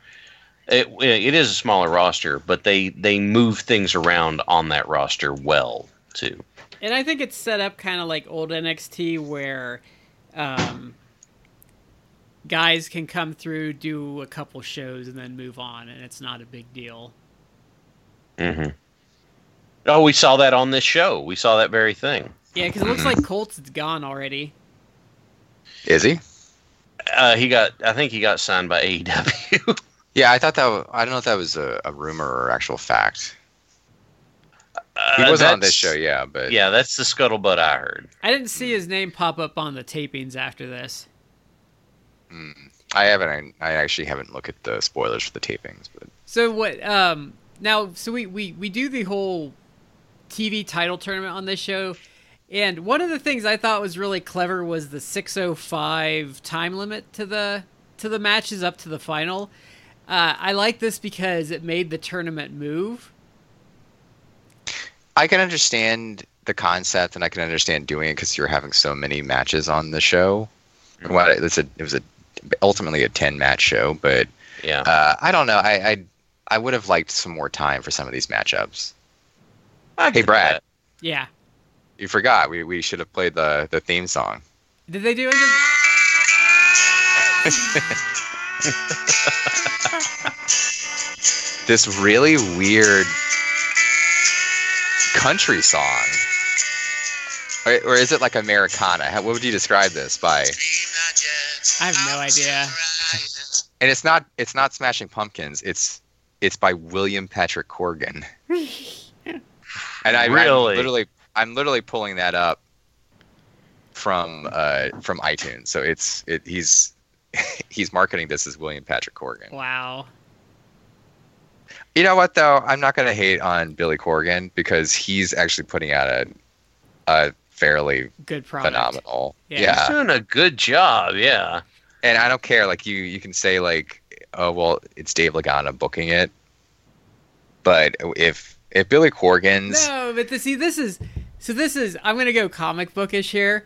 it, it is a smaller roster, but they they move things around on that roster well too. And I think it's set up kind of like old NXT where um, guys can come through, do a couple shows, and then move on, and it's not a big deal. hmm Oh, we saw that on this show. We saw that very thing. Yeah, because it looks like Colt's gone already. Is he? Uh, he got. I think he got signed by AEW. Yeah, I thought that. wa- I don't know if that was a, a rumor or actual fact. He Uh, wasn't on this show, yeah, but Yeah, that's the scuttlebutt I heard. I didn't see his name pop up on the tapings after this. I haven't. I actually haven't looked at the spoilers for the tapings, but So what? Um, now, so we we we do the whole TV title tournament on this show, and one of the things I thought was really clever was the 6:05 time limit to the to the matches up to the final. Uh, I like this because it made the tournament move. I can understand the concept, and I can understand doing it because you're having so many matches on the show. Well, it's a it was a ultimately a ten match show, but Yeah. uh, I don't know. I, I I would have liked some more time for some of these matchups. I Hey, Brad. that. Yeah. You forgot we, we should have played the the theme song. Did they do it? This really weird country song, or, or is it like Americana? How, what would you describe this by? I have no idea. And it's not it's not Smashing Pumpkins. It's it's by William Patrick Corgan. and I I'm literally I'm literally pulling that up from uh from iTunes. So it's it he's he's marketing this as William Patrick Corgan. Wow. You know what though? I'm not gonna hate on Billy Corgan because he's actually putting out a a fairly Good product. phenomenal. Yeah. yeah. He's doing a good job. Yeah. and I don't care. Like you, you can say like, oh well, it's Dave Lagana booking it, but if if Billy Corgan's, No, but the, see, this is so. This is I'm gonna go comic bookish here.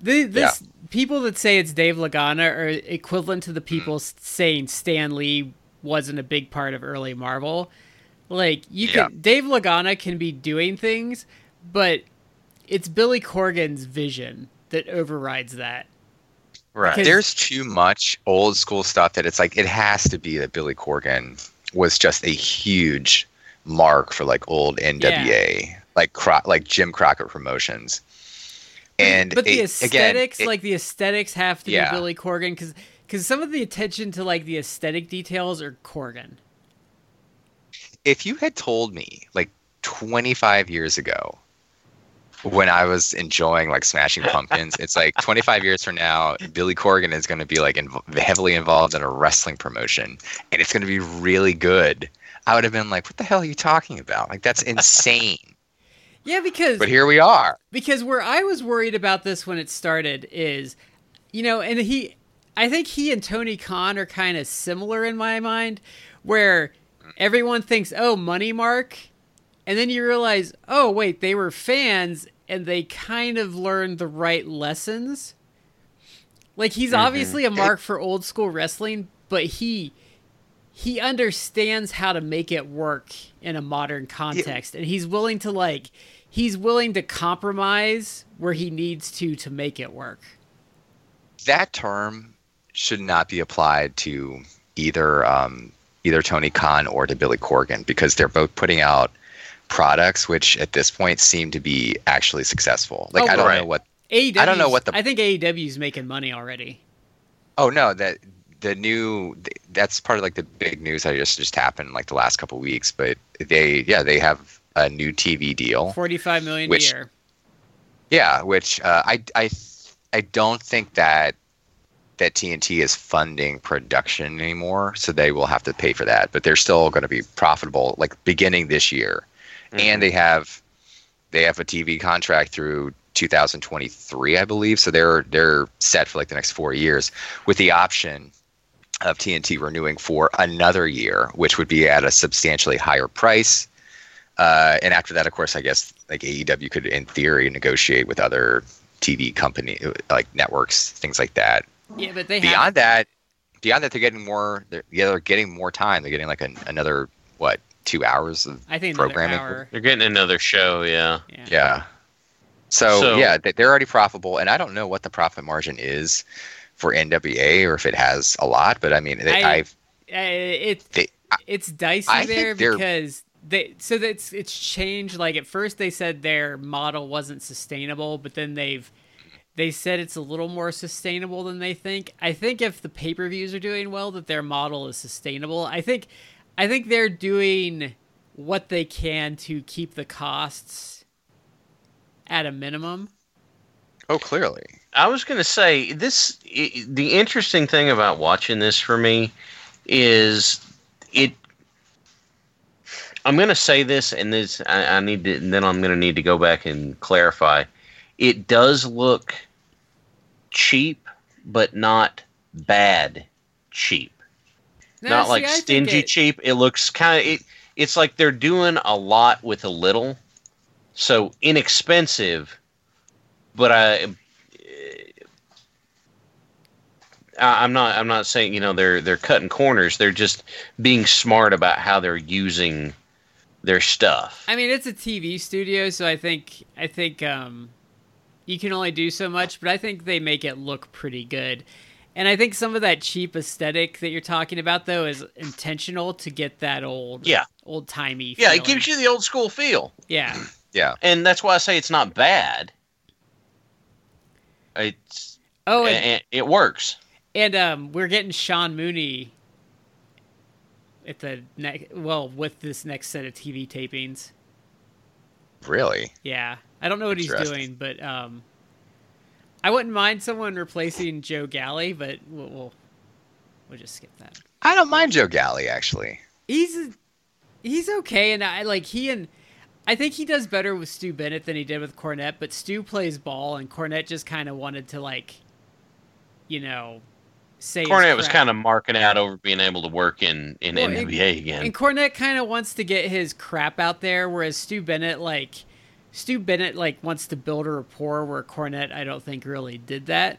The, this people that say it's Dave Lagana are equivalent to the mm-hmm. people s saying Stan Lee wasn't a big part of early Marvel. Like you Yeah. can Dave Lagana can be doing things, but it's Billy Corgan's vision that overrides that. Right. Because- there's too much old school stuff that it's like it has to be that Billy Corgan was just a huge mark for like old NWA, like Cro- like Jim Crockett Promotions. And but the it- again, aesthetics, it- like the aesthetics, have to Yeah. be Billy Corgan because because some of the attention to like the aesthetic details are Corgan. if you had told me like 25 years ago when I was enjoying like Smashing Pumpkins, it's like 25 years from now, Billy Corgan is going to be like inv- heavily involved in a wrestling promotion and it's going to be really good. I would have been like, what the hell are you talking about? Like, that's insane. Yeah, because but here we are. because where I was worried about this when it started is, you know, and he, I think he and Tony Khan are kind of similar in my mind, where everyone thinks, oh, Money Mark, and then you realize, oh, wait, they were fans and they kind of learned the right lessons. Like he's obviously a mark for old school wrestling, but he he understands how to make it work in a modern context and he's willing to like he's willing to compromise where he needs to to make it work. That term should not be applied to either um, either Tony Khan or to Billy Corgan because they're both putting out products which at this point seem to be actually successful. Like Oh, I don't right. know what AEW I don't know what the- I think AEW's making money already. Oh no, that the new that's part of like the big news that just just happened like the last couple weeks. But they yeah they have a new TV deal. 45 million Which- a year. Yeah, which uh, I I I don't think that that TNT is funding production anymore, so they will have to pay for that. But they're still going to be profitable like beginning this year, and they have they have a TV contract through 2023, I believe. So they're they're set for like the next four years with the option of TNT renewing for another year, which would be at a substantially higher price. Uh, and after that, of course, I guess like AEW could, in theory, negotiate with other TV company like networks, things like that. Yeah, but they have Beyond that, beyond that, they're getting more. They're, yeah, they're getting more time. They're getting like an, another what two hours of I think programming. hour. They're getting another show. Yeah. Yeah. Yeah. So, So- yeah, they- they're already profitable, and I don't know what the profit margin is for NWA or if it has a lot, but I mean, they, I- I've Uh, it they, I- it's dicey I there because they so that's it's changed. Like at first they said their model wasn't sustainable, but then they've they said it's a little more sustainable than they think. I think if the pay per views are doing well, that their model is sustainable. I think I think they're doing what they can to keep the costs at a minimum. Oh, clearly. I was going to say this. i the interesting thing about watching this for me is it. I'm going to say this, and this I, I need to. And then I'm going to need to go back and clarify. It does look cheap, but not bad cheap. No, not see, like I stingy it- cheap. It looks kind of. It, it's like they're doing a lot with a little, so inexpensive. But I, I- I'm not. I'm not saying you know they're they're cutting corners. They're just being smart about how they're using their stuff. I mean, it's a TV studio, so I think I think um, you can only do so much, but I think they make it look pretty good. And I think some of that cheap aesthetic that you're talking about, though, is intentional to get that old, Yeah. old timey. Yeah, it gives you the old school feel, yeah. Yeah. and that's why I say it's not bad. It's Oh, and, and it works. and um, we're getting Sean Mooney at the next. Well, with this next set of TV tapings. Really? Yeah, I don't know what he's doing, but um, I wouldn't mind someone replacing Joe Galli, but we'll we'll, we'll just skip that. I don't mind Joe Galli actually. He's he's okay, and I like he and I think he does better with Stu Bennett than he did with Cornette. But Stu plays ball, and Cornette just kind of wanted to like, you know, say his Cornette was kind of marking out over being able to work in in Well, and- again. And Cornette kind of wants to get his crap out there, whereas Stu Bennett, like, Stu Bennett, like, wants to build a rapport where Cornette, I don't think, really did that.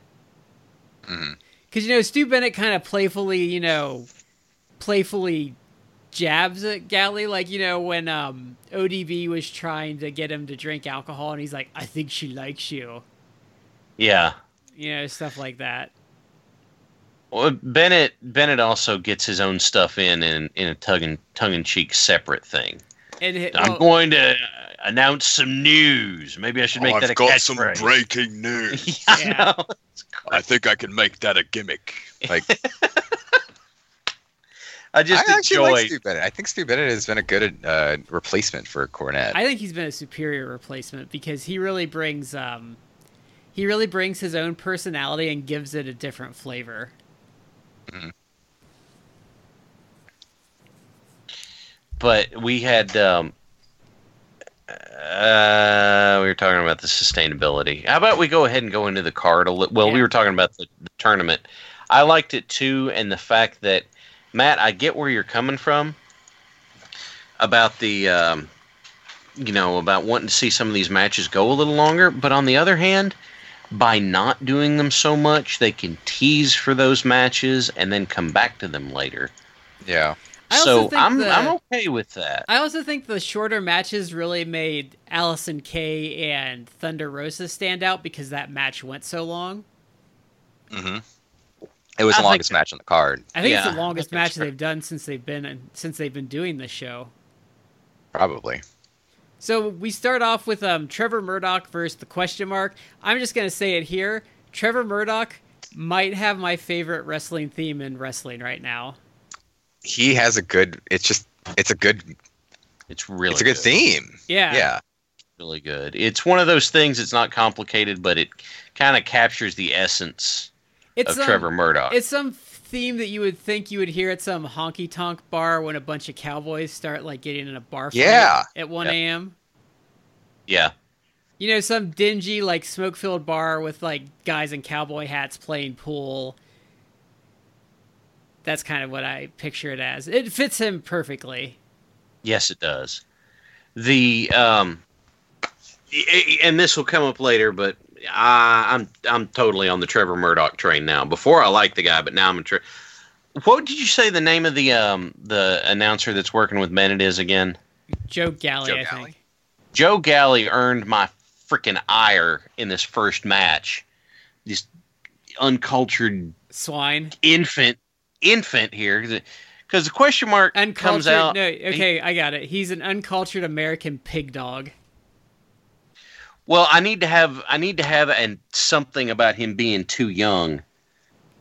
Because, you know, Stu Bennett kind of playfully, you know, playfully jabs at Galli, like, you know, when um, ODB was trying to get him to drink alcohol, and he's like, I think she likes you. yeah. You know, stuff like that. Well, Bennett Bennett also gets his own stuff in in, in a tongue and tongue in cheek separate thing. And I'm going to announce some news. Maybe I should make that a I've got some catchphrase. breaking news. yeah, Yeah. I. I think I can make that a gimmick. Like I just I actually enjoy. like Stu Bennett. I think Stu Bennett has been a good uh, replacement for Cornette. I think he's been a superior replacement because he really brings um he really brings his own personality and gives it a different flavor. but we had um, uh, we were talking about the sustainability. How about we go ahead and go into the card a little? Well, we were talking about the, the tournament. I liked it too, and the fact that Matt, I get where you're coming from about the um, you know about wanting to see some of these matches go a little longer, but on the other hand. By not doing them so much, they can tease for those matches and then come back to them later. yeah. I also so think I'm the- I'm okay with that. I also think the shorter matches really made Allysin Kay and Thunder Rosa stand out because that match went so long. hmm It was I the think- longest match on the card, I think it's the longest I think that's match fair. they've done since they've been since they've been doing this show. probably. So we start off with um, Trevor Murdoch versus the question mark. I'm just gonna say it here. Trevor Murdoch might have my favorite wrestling theme in wrestling right now. He has a good. It's just. It's a good. It's really it's a good, theme. Yeah. Yeah. really good. It's one of those things. It's not complicated, but it kind of captures the essence It's of um, Trevor Murdoch. It's some theme that you would think you would hear at some honky tonk bar when a bunch of cowboys start like getting in a bar fight Yeah. at 1 Yep. a.m. yeah, You know, some dingy like smoke filled bar with like guys in cowboy hats playing pool. That's kind of what I picture it as. It fits him perfectly. yes, it does. The um, and this will come up later, but I, I'm I'm totally on the Trevor Murdoch train now. Before I liked the guy, but now I'm a. Tre- what did you say the name of the um the announcer that's working with Bennett is again? Joe Galli, Joe I Galli? think. Joe Galli earned my freaking ire in this first match. This uncultured Swine. infant, infant here, because the question mark Uncultured. comes out. No, okay, I got it. He's an uncultured American pig dog. Well, I need to have I need to have and something about him being too young,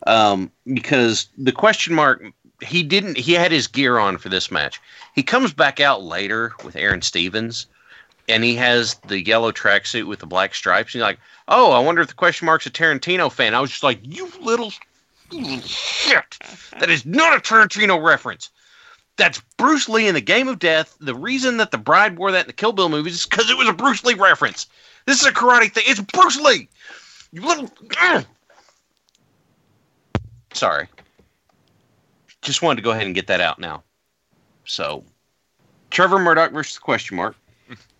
um, because the question mark he didn't he had his gear on for this match. He comes back out later with Aaron Stevens, and he has the yellow tracksuit with the black stripes. And he's like, "Oh, I wonder if the question mark's a Tarantino fan." I was just like, you little shit! That is not a Tarantino reference." That's Bruce Lee in the Game of Death. The reason that the bride wore that in the Kill Bill movies is because it was a Bruce Lee reference. This is a karate thing. It's Bruce Lee. You little. Ugh. Sorry. Just wanted to go ahead and get that out now. So, Trevor Murdoch versus question mark.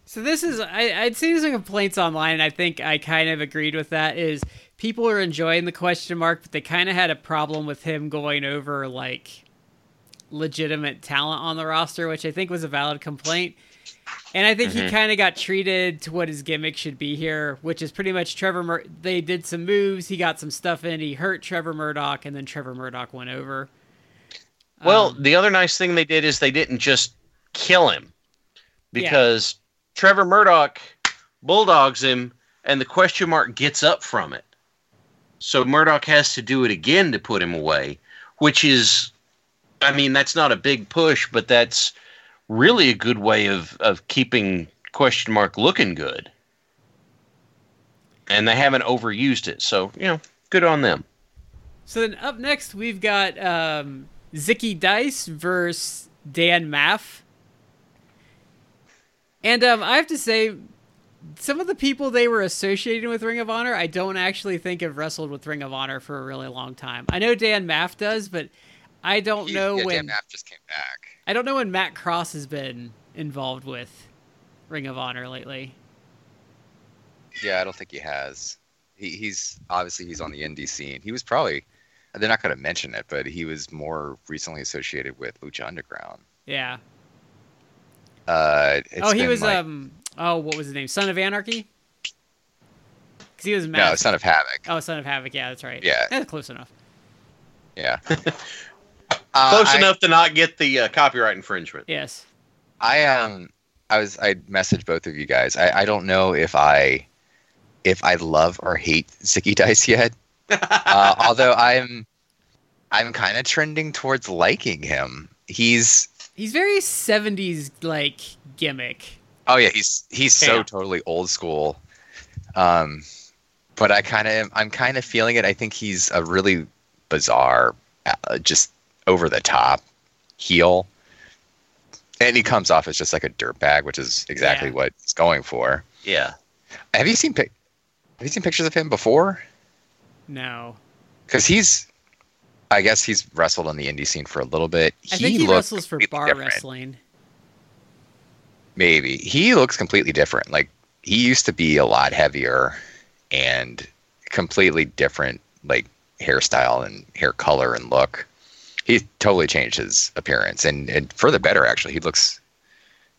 So this is I, I'd seen some complaints online, and I think I kind of agreed with that. Is people are enjoying the question mark, but they kind of had a problem with him going over like legitimate talent on the roster, which I think was a valid complaint. And I think he Mhm. kind of got treated to what his gimmick should be here, which is pretty much Trevor. Mur- they did some moves, he got some stuff in, he hurt Trevor Murdoch, and then Trevor Murdoch went over. Well, Um, the other nice thing they did is they didn't just kill him because Trevor Murdoch bulldogs him and the question mark gets up from it. So Murdoch has to do it again to put him away, which is, I mean, that's not a big push, but that's really a good way of, of keeping question mark looking good. And they haven't overused it. So, you know, good on them. So then up next we've got um, Zicky Dice versus Dan Maff. And um, I have to say, some of the people they were associating with Ring of Honor, I don't actually think have wrestled with Ring of Honor for a really long time. I know Dan Maff does, but I don't He- know yeah, when Dan Maff just came back. I don't know when Matt Cross has been involved with Ring of Honor lately. Yeah, I don't think he has. He, he's obviously he's on the indie scene. He was probably they're not going to mention it, but he was more recently associated with Lucha Underground. Yeah. Uh, it's oh, he was like- um. Oh, what was his name? Son of Anarchy. Because he was no, Son of Havoc. Oh, Son of Havoc. Yeah, that's right. Yeah. that's close enough. Yeah. Uh, Close I- enough to not get the uh, copyright infringement. Yes. I um I was I messaged both of you guys. I, I don't know if I if I love or hate Zicky Dice yet. Uh, although I'm I'm kind of trending towards liking him. He's He's very '70s like gimmick. Oh yeah, he's he's so Yeah. totally old school. Um but I kind of I'm kind of feeling it. I think he's a really bizarre uh, just over the top heel. And he comes off as just like a dirtbag, which is exactly Yeah. what he's going for. Yeah. Have you seen pic- Have you seen pictures of him before? No, Because he's, I guess he's wrestled on the indie scene for a little bit. I think he wrestles for bar different. wrestling. Maybe he looks completely different. Like he used to be a lot heavier and completely different, like hairstyle and hair color and look. He totally changed his appearance, and, and for the better. Actually, he looks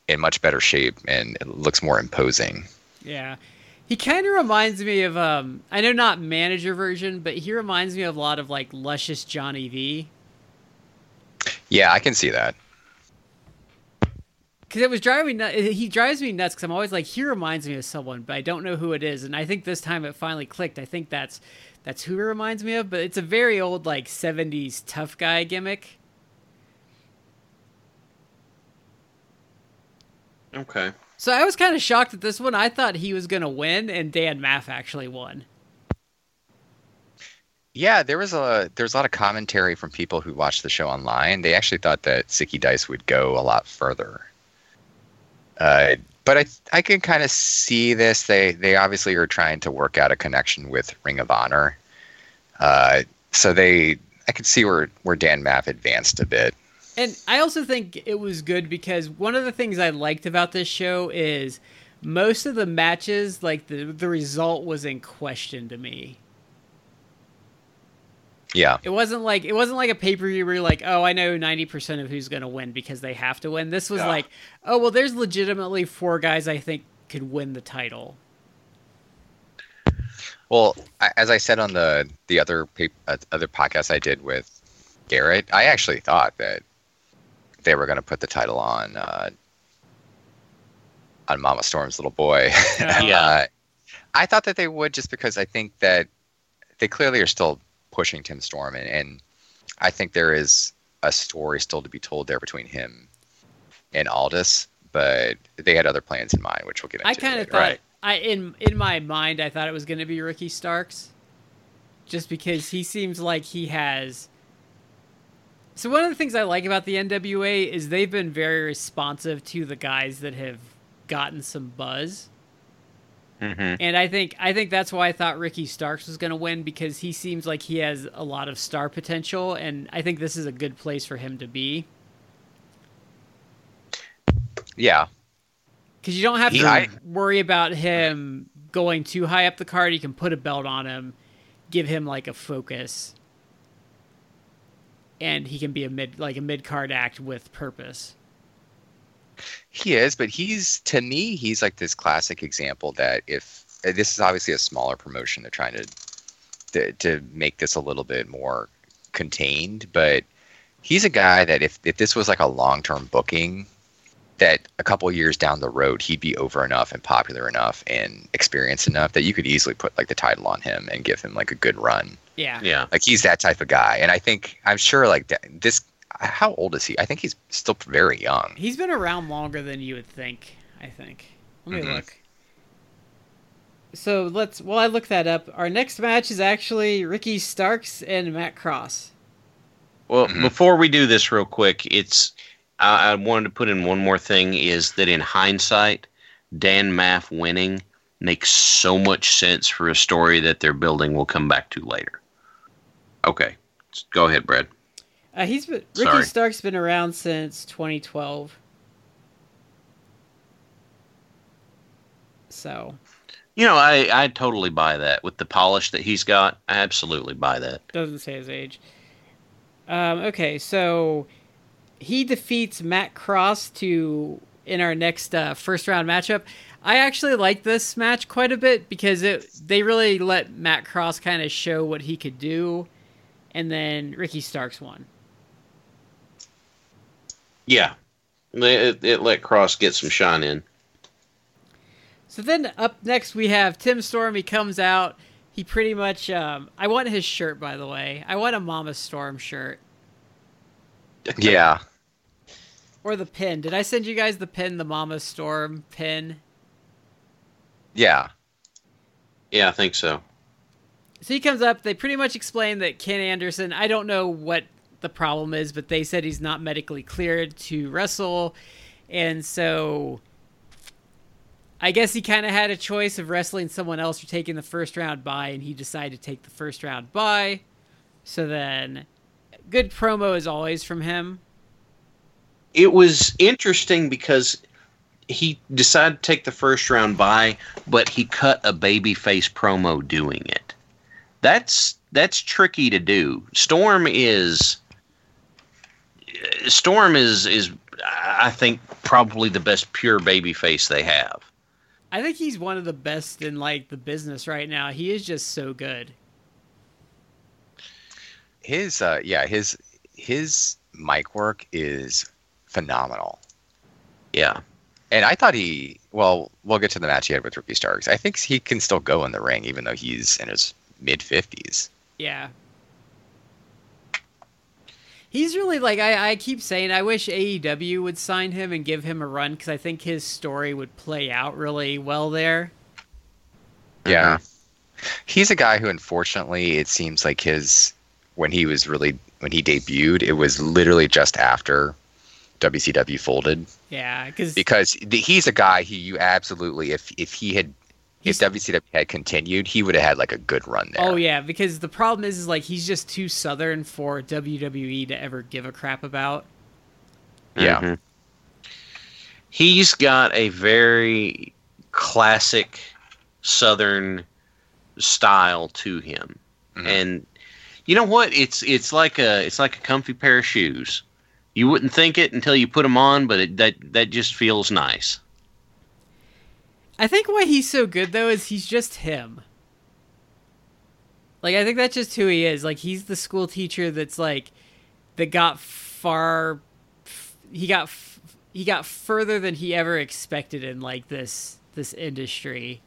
in much better shape and it looks more imposing. Yeah. He kind of reminds me of um I know not manager version, but he reminds me of a lot of like luscious Johnny V. Yeah, I can see that. Cuz it was driving me nuts. He drives me nuts cuz I'm always like he reminds me of someone, but I don't know who it is. And I think this time it finally clicked. I think that's that's who he reminds me of, but it's a very old like 70s tough guy gimmick. Okay. So I was kind of shocked at this one. I thought he was going to win and Dan Maff actually won. Yeah, there was a there was a lot of commentary from people who watched the show online. They actually thought that Zicky Dice would go a lot further. Uh, but I I can kind of see this. They they obviously are trying to work out a connection with Ring of Honor. Uh, so they I could see where where Dan Maff advanced a bit. And I also think it was good because one of the things I liked about this show is most of the matches, like the the result was in question to me. Yeah, It wasn't like it wasn't like a pay per view where you're like, oh, I know ninety percent of who's gonna win because they have to win. This was Yeah. like, oh well, there's legitimately four guys I think could win the title. Well, as I said on the the other uh, other podcast I did with Garrett, I actually thought that they were going to put the title on uh, on Mama Storm's little boy. Yeah. Uh, I thought that they would just because I think that they clearly are still pushing Tim Storm, and, and I think there is a story still to be told there between him and Aldis. But they had other plans in mind, which we'll get into. I kind of thought Right. I in in my mind I thought it was going to be Ricky Starks, just because he seems like he has. So one of the things I like about the NWA is they've been very responsive to the guys that have gotten some buzz, hmm and I think I think that's why I thought Ricky Starks was going to win because he seems like he has a lot of star potential, and I think this is a good place for him to be Yeah, because you don't have He- to I- worry about him going too high up the card. You can put a belt on him, give him like a focus, and he can be a mid like a mid card act with purpose. He is, but he's to me, he's like this classic example that if uh, this is obviously a smaller promotion, they're trying to to, to make this a little bit more contained, but he's a guy that if if this was like a long term booking, that a couple years down the road he'd be over enough and popular enough and experienced enough that you could easily put like the title on him and give him like a good run. Yeah, Yeah. Like he's that type of guy, and I think I'm sure like that, this. How old is he? I think he's still very young. he's been around longer than you would think. I think. Let me Mhm. look. So let's. While I look that up, our next match is actually Ricky Starks and Matt Cross. Well, Mhm. before we do this, real quick, it's I, I wanted to put in one more thing: is that in hindsight, Dan Maff winning makes so much sense for a story that they're building. We'll come back to later. Okay, go ahead, Brad. Uh, he's been Ricky Sorry. Stark's been around since 2012. So You know, I I totally buy that with the polish that he's got. I absolutely buy that. doesn't say his age. Um, okay, so he defeats Matt Cross to in our next uh, first round matchup. I actually like this match quite a bit because it they really let Matt Cross kind of show what he could do, and then Ricky Starks won. Yeah, it, it let Cross get some shine in. So then up next we have Tim Storm. He comes out. He pretty much. Um, I want his shirt, by the way. I want a Mama Storm shirt Yeah, or the pin. Did I send you guys the pin, the Mama Storm pin? yeah. Yeah, I think so. So he comes up. They pretty much explain that Ken Anderson. I don't know what the problem is, but they said he's not medically cleared to wrestle, and so I guess he kind of had a choice of wrestling someone else or taking the first round bye, and he decided to take the first round bye. So then, good promo as always from him. it was interesting because he decided to take the first round by, but he cut a babyface promo doing it. That's that's tricky to do. Storm is Storm is is I think probably the best pure babyface they have. I think he's one of the best in like the business right now. He is just so good. His uh, yeah, his his mic work is phenomenal. Yeah. And I thought he well, we'll get to the match he had with Ricky Starks. I think he can still go in the ring even though he's in his mid fifties. Yeah. He's really like I, I keep saying I wish AEW would sign him and give him a run because I think his story would play out really well there. Yeah. He's a guy who unfortunately it seems like his when he was really when he debuted, it was literally just after WCW folded Yeah, because because he's a guy who you absolutely if if he had if He's- WCW had continued, he would have had like a good run there. oh yeah, because the problem is is like he's just too southern for WWE to ever give a crap about. Yeah. Mhm. He's got a very classic Southern style to him, Mhm. and you know what? It's it's like a it's like a comfy pair of shoes. You wouldn't think it until you put them on, but it, that that just feels nice. I think why he's so good though is he's just him. Like I think that's just who he is. Like he's the school teacher that's like that got far he got f- he got further than he ever expected in like this this industry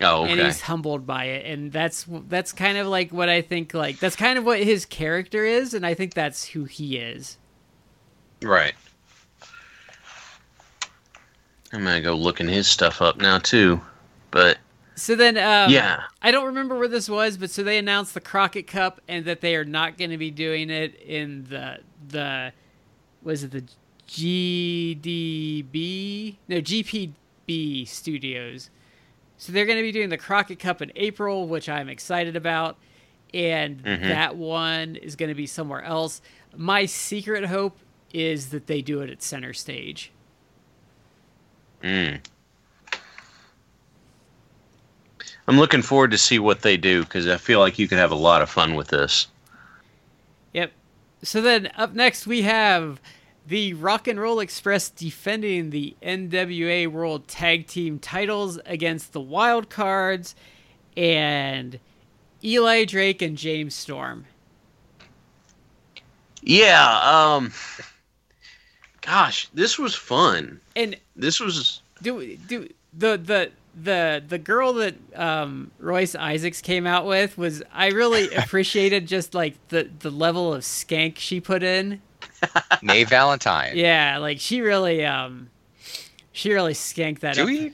Oh, and he's humbled by it and that's that's kind of like what i think like that's kind of what his character is and i think that's who he is Right. I'm gonna go looking his stuff up now too. But so then um yeah, i don't remember where this was but so they announced the crockett cup and that they are not going to be doing it in the the was it the gdb no gpb studios so they're going to be doing the crockett cup in april which i'm excited about and Mhm. that one is going to be somewhere else my secret hope is that they do it at center stage mm. I'm looking forward to see what they do because I feel like you could have a lot of fun with this. Yep. So then up next we have the Rock and Roll Express defending the NWA World Tag Team titles against the Wild Cards and Eli Drake and James Storm. Yeah. Um. Gosh, this was fun. And This was do do the the the the girl that um, Royce Isaacs came out with was I really appreciated just like the the level of skank she put in. May Valentine. Yeah, like she really um she really skanked that Do up. we?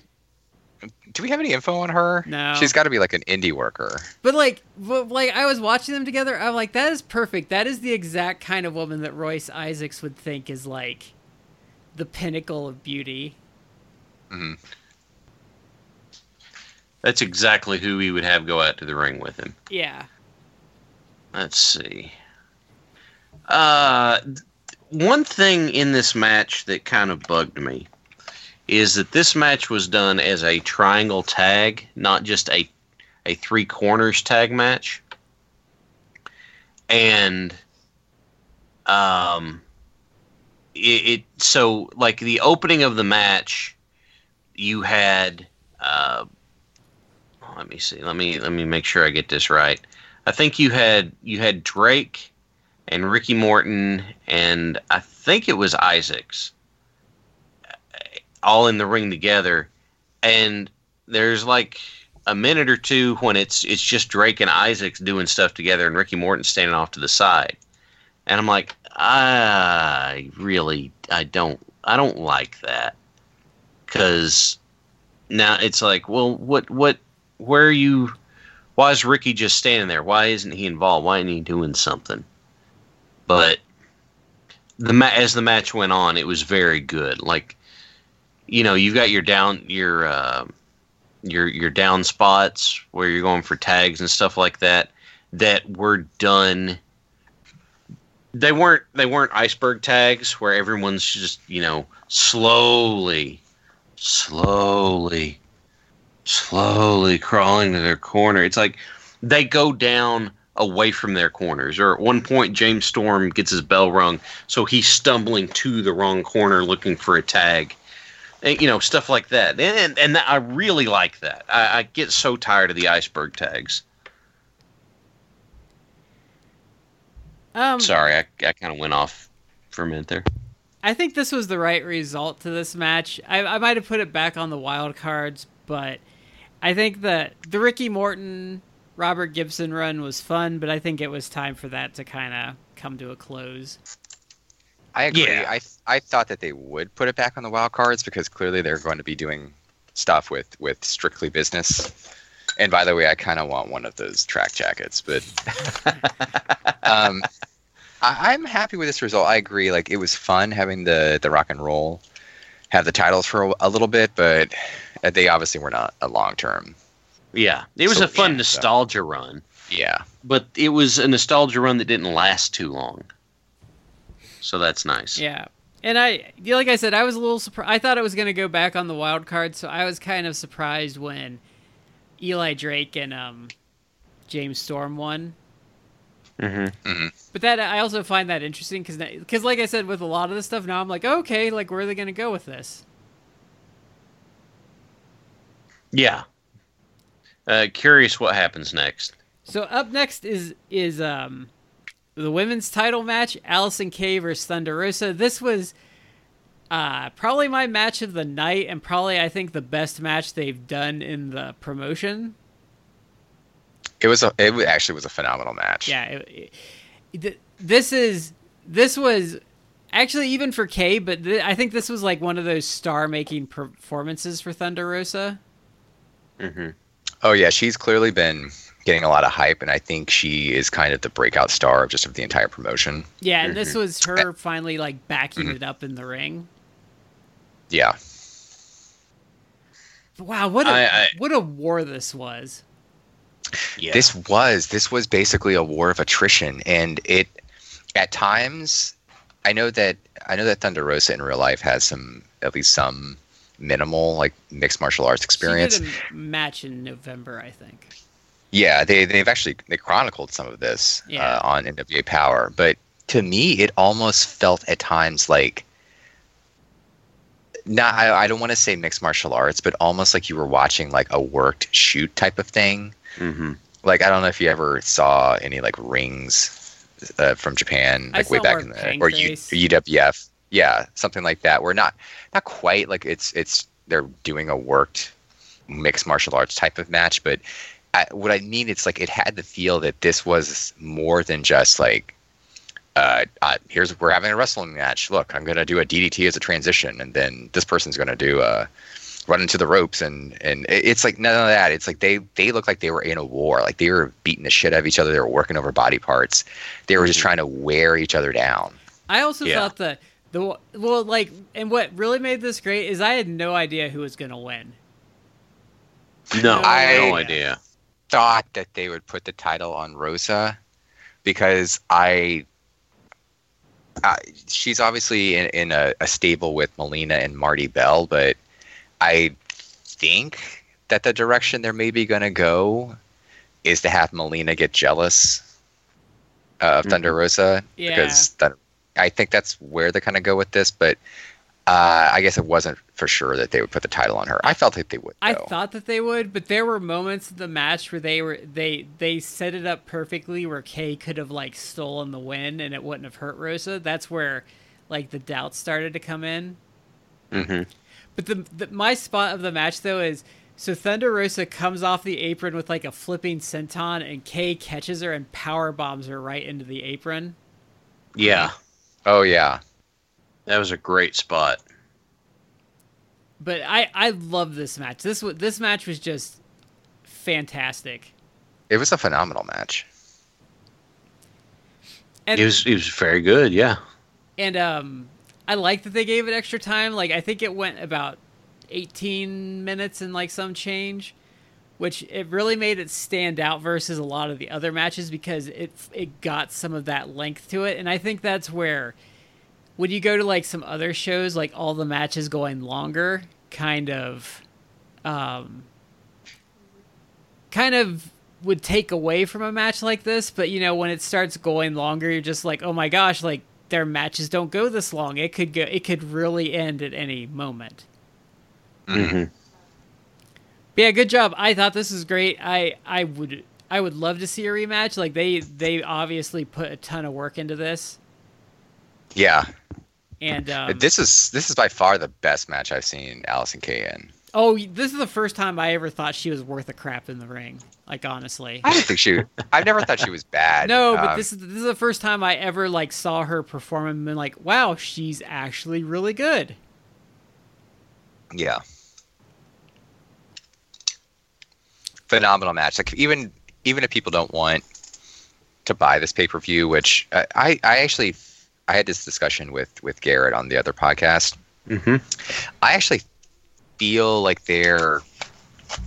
Do we have any info on her? No. She's got to be like an indie worker. But like, but like I was watching them together, I'm like, that is perfect. That is the exact kind of woman that Royce Isaacs would think is like the pinnacle of beauty. that's exactly who he would have go out to the ring with him. Yeah. Let's see. Uh, one thing in this match that kind of bugged me is that this match was done as a triangle tag, not just a a three corners tag match. And um it, it so like the opening of the match you had uh let me see. Let me let me make sure I get this right. I think you had you had Drake and Ricky Morton and I think it was Isaacs all in the ring together and there's like a minute or two when it's it's just Drake and Isaacs doing stuff together and Ricky Morton standing off to the side. And I'm like, I really I don't I don't like that. Cuz now it's like, well, what what where are you why is Ricky just standing there? Why isn't he involved? Why isn't he doing something? But the ma- as the match went on, it was very good. Like, you know, you've got your down your uh, your your down spots where you're going for tags and stuff like that that were done. They weren't they weren't iceberg tags where everyone's just you know slowly, slowly slowly crawling to their corner. It's like they go down away from their corners. Or at one point, James Storm gets his bell rung, so he's stumbling to the wrong corner looking for a tag. And, you know, stuff like that. And, and I really like that. I, I get so tired of the iceberg tags. Um Sorry, I, I kind of went off for a minute there. I think this was the right result to this match. I, I might have put it back on the wild cards, but I think that the Ricky Morton Robert Gibson run was fun, but I think it was time for that to kind of come to a close. I agree. Yeah. I I thought that they would put it back on the wild cards because clearly they're going to be doing stuff with with strictly business. And by the way, I kind of want one of those track jackets, but um, I, I'm happy with this result. I agree. Like it was fun having the the rock and roll have the titles for a, a little bit, but they obviously were not a long term. Yeah, it was So, a fun yeah, so- nostalgia run, Yeah. but it was a nostalgia run that didn't last too long. So that's nice. Yeah. And I, yeah, like I said, I was a little surprised. I thought it was going to go back on the wild card, so I was kind of surprised when Eli Drake and um, James Storm won. hmm But that I also find that interesting because, because like I said, with a lot of this stuff now, I'm like, okay, like where are they going to go with this? Yeah. Uh, curious what happens next. So up next is is um the women's title match, Allysin Kay versus Thunder Rosa. This was uh, probably my match of the night, and probably I think the best match they've done in the promotion. It was a. It actually was a phenomenal match. Yeah, it, it, this is this was actually even for Kay, but th- I think this was like one of those star-making performances for Thunder Rosa. hmm Oh yeah, she's clearly been getting a lot of hype, and I think she is kind of the breakout star of just of the entire promotion. Yeah, and this Mhm. was her finally like backing it up in the ring. Yeah. Wow, what a I- I- what a war this was. Yeah. This was this was basically a war of attrition, and it at times. I know that I know that Thunder Rosa in real life has some at least some minimal like mixed martial arts experience. She did a m- match in November, I think. Yeah, they they've actually they chronicled some of this Yeah. uh, on NWA Power, but to me, it almost felt at times like not I, I don't want to say mixed martial arts, but almost like you were watching like a worked shoot type of thing. hmm Like I don't know if you ever saw any like rings uh, from Japan, I like way back in the or U, UWF, yeah, something like that. Where not not quite like it's it's they're doing a worked mixed martial arts type of match, but I, what I mean it's like it had the feel that this was more than just like. Uh, uh, here's we're having a wrestling match. Look, I'm gonna do a DDT as a transition, and then this person's gonna do a run into the ropes, and and it's like none of that. It's like they they look like they were in a war, like they were beating the shit out of each other. They were working over body parts. They were just Mhm. trying to wear each other down. I also Yeah. thought the the well, like, and what really made this great is I had no idea who was gonna win. No, I- had no idea. Thought that they would put the title on Rosa because I. Uh, she's obviously in, in a, a stable with Melina and Marti Belle, but I think that the direction they're maybe going to go is to have Melina get jealous of Mhm. Thunder Rosa Yeah. because that, I think that's where they're kind of go with this. But uh, I guess it wasn't for sure that they would put the title on her. I felt like they would. I thought that they would, but there were moments in the match where they were they they set it up perfectly where Kay could have like stolen the win and it wouldn't have hurt Rosa. That's where like the doubts started to come in. hmm But the, the my spot of the match though is so Thunder Rosa comes off the apron with like a flipping senton and Kay catches her and power bombs her right into the apron. Yeah, Oh yeah. That was a great spot. But I I love this match. This wa- this match was just fantastic. It was a phenomenal match. And It was it was very good. Yeah. and um I like that they gave it extra time. Like I think it went about 18 minutes and like some change, which it really made it stand out versus a lot of the other matches because it it got some of that length to it. And I think that's where when you go to like some other shows like all the matches going longer kind of um kind of would take away from a match like this, but you know, when it starts going longer, you're just like, "Oh my gosh, like their matches don't go this long. It could go it could really end at any moment." Mm-hmm. But yeah, good job. I thought this was great. I I would I would love to see a rematch. Like they they obviously put a ton of work into this. Yeah. And um, this is this is by far the best match I've seen Allysin Kay in. oh, this is the first time I ever thought she was worth a crap in the ring. Like honestly. I didn't think she. I've never thought she was bad. No, but Um, this is this is the first time I ever like saw her perform and been like, "Wow, she's actually really good." Yeah. Phenomenal match. Like even even if people don't want to buy this pay per view, which uh, I I actually I had this discussion with with Garrett on the other podcast. hmm I actually feel like their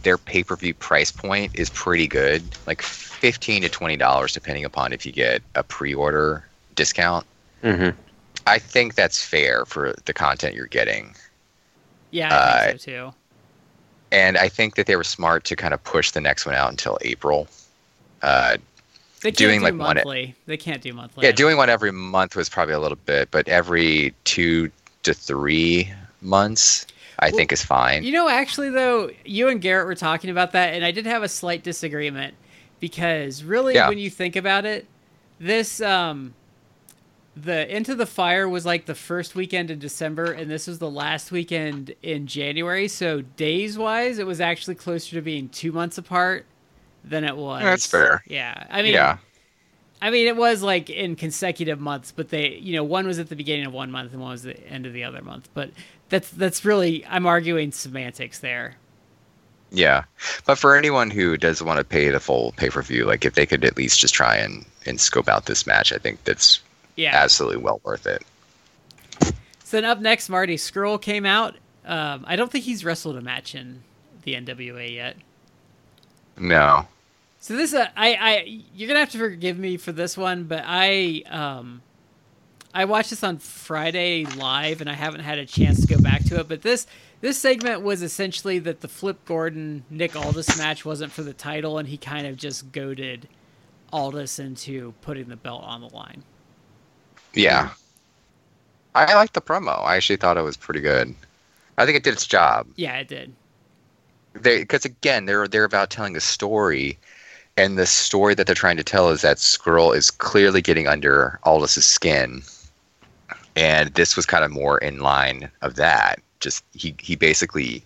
their pay per view price point is pretty good, like fifteen to twenty dollars, depending upon if you get a pre order discount. hmm I think that's fair for the content you're getting. Yeah, I think Uh, so too. And I think that they were smart to kind of push the next one out until April. Uh, They can't doing, do like, one- monthly. They can't do monthly. yeah, doing one every month was probably a little bit, but every two to three months, I Well, think is fine. You know, actually, though, you and Garrett were talking about that, and I did have a slight disagreement because really, Yeah. when you think about it, this um, the Into the Fire was like the first weekend in December, and this was the last weekend in January. So days wise, it was actually closer to being two months apart than it was. That's fair. Yeah, I mean, yeah. I mean, it was like in consecutive months, but they, you know, one was at the beginning of one month and one was the end of the other month. But that's that's really, I'm arguing semantics there. Yeah, but for anyone who does want to pay the full pay per view, like if they could at least just try and and scope out this match, I think that's Yeah. absolutely well worth it. So then up next, Marty Scurll came out. Um, I don't think he's wrestled a match in the NWA yet. No, So this, uh, I, I, you're gonna have to forgive me for this one, but I, um, I watched this on Friday live, and I haven't had a chance to go back to it. But this, this segment was essentially that the Flip Gordon Nick Aldis match wasn't for the title, and he kind of just goaded Aldis into putting the belt on the line. yeah, I like the promo. I actually thought it was pretty good. I think it did its job. Yeah, it did. Because again they're they're about telling a story and the story that they're trying to tell is that Scurll is clearly getting under Aldis' skin. And this was kind of more in line of that. Just he he basically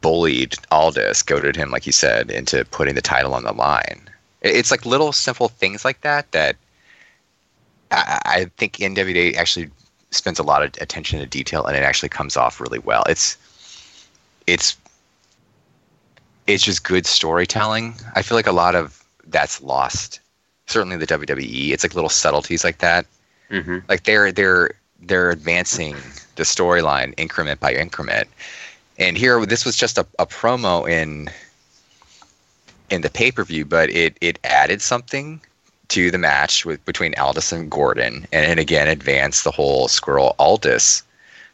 bullied Aldis goaded him like you said into putting the title on the line. It's like little simple things like that that I, I think NWA actually spends a lot of attention to detail and it actually comes off really well. It's it's it's just good storytelling. I feel like a lot of that's lost. Certainly the WWE. It's like little subtleties like that. Mm-hmm. Like they're they're they're advancing the storyline increment by increment. And here this was just a, a promo in in the pay per view, but it it added something to the match with between Aldis and Gordon, and, and again advanced the whole Scurll Aldis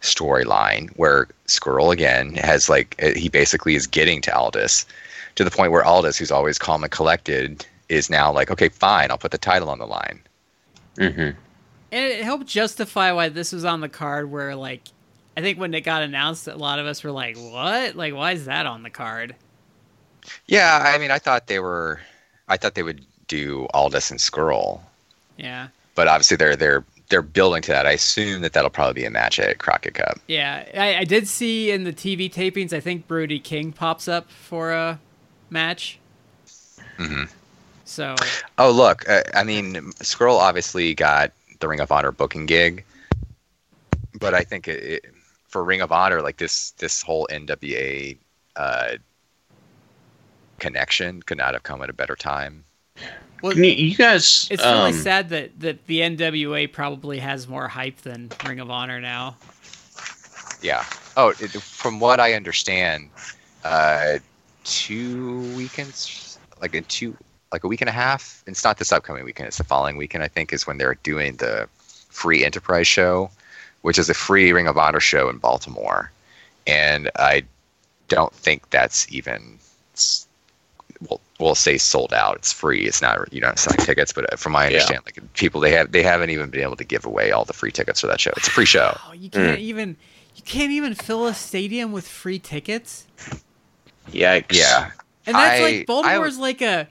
storyline where Scurll again has like uh, he basically is getting to Aldis to the point where Aldis, who's always calm and collected, is now like, okay, fine, I'll put the title on the line. Mm-hmm. And it helped justify why this was on the card. Where like, I think when it got announced, a lot of us were like, "What? Like, why is that on the card?" Yeah, I mean, I thought they were, I thought they would do Aldis and Scurll, Yeah, but obviously they're they're they're building to that. I assume that that'll probably be a match at Crockett Cup. yeah. I, I did see in the TV tapings. I think Brody King pops up for a match. hmm So Oh, look, uh, I mean, Scurll obviously got the Ring of Honor booking gig, but I think it, it, for Ring of Honor, like this this whole NWA uh, connection could not have come at a better time. Well, You, you guys, it's really um, sad that that the NWA probably has more hype than Ring of Honor now. Yeah. Oh, it, from what I understand, uh, two weekends, like in two, like a week and a half. It's not this upcoming weekend. It's the following weekend. I think is when they're doing the free Enterprise show, which is a free Ring of Honor show in Baltimore, and I don't think that's even. S- We'll, we'll say sold out. It's free. It's not you don't selling tickets, but uh, from my Yeah. understanding, like people they have they haven't even been able to give away all the free tickets for that show. It's a free show. Oh, you can't even you can't even fill a stadium with free tickets. Yikes. Yeah, And that's I- like Baltimore's like a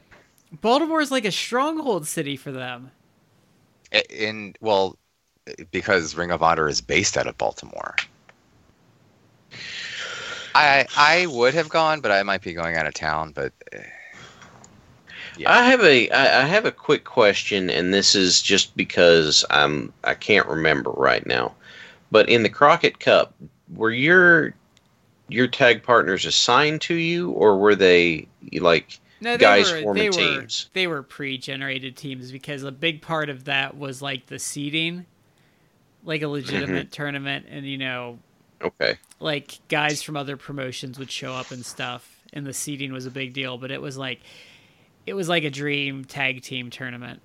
Baltimore's like a stronghold city for them. I- in well because ring of honor is based out of baltimore i i would have gone but i might be going out of town but uh, Yeah. I have a I I have a quick question, and this is just because I'm I can't remember right now. But in the Crockett Cup, were your your tag partners assigned to you, or were they like No, guys were, forming they teams? Were, they were pre-generated teams because a big part of that was like the seeding, like a legitimate Mm-hmm. tournament, and you know, Okay, like guys from other promotions would show up and stuff, and the seeding was a big deal. But it was like, it was like a dream tag team tournament.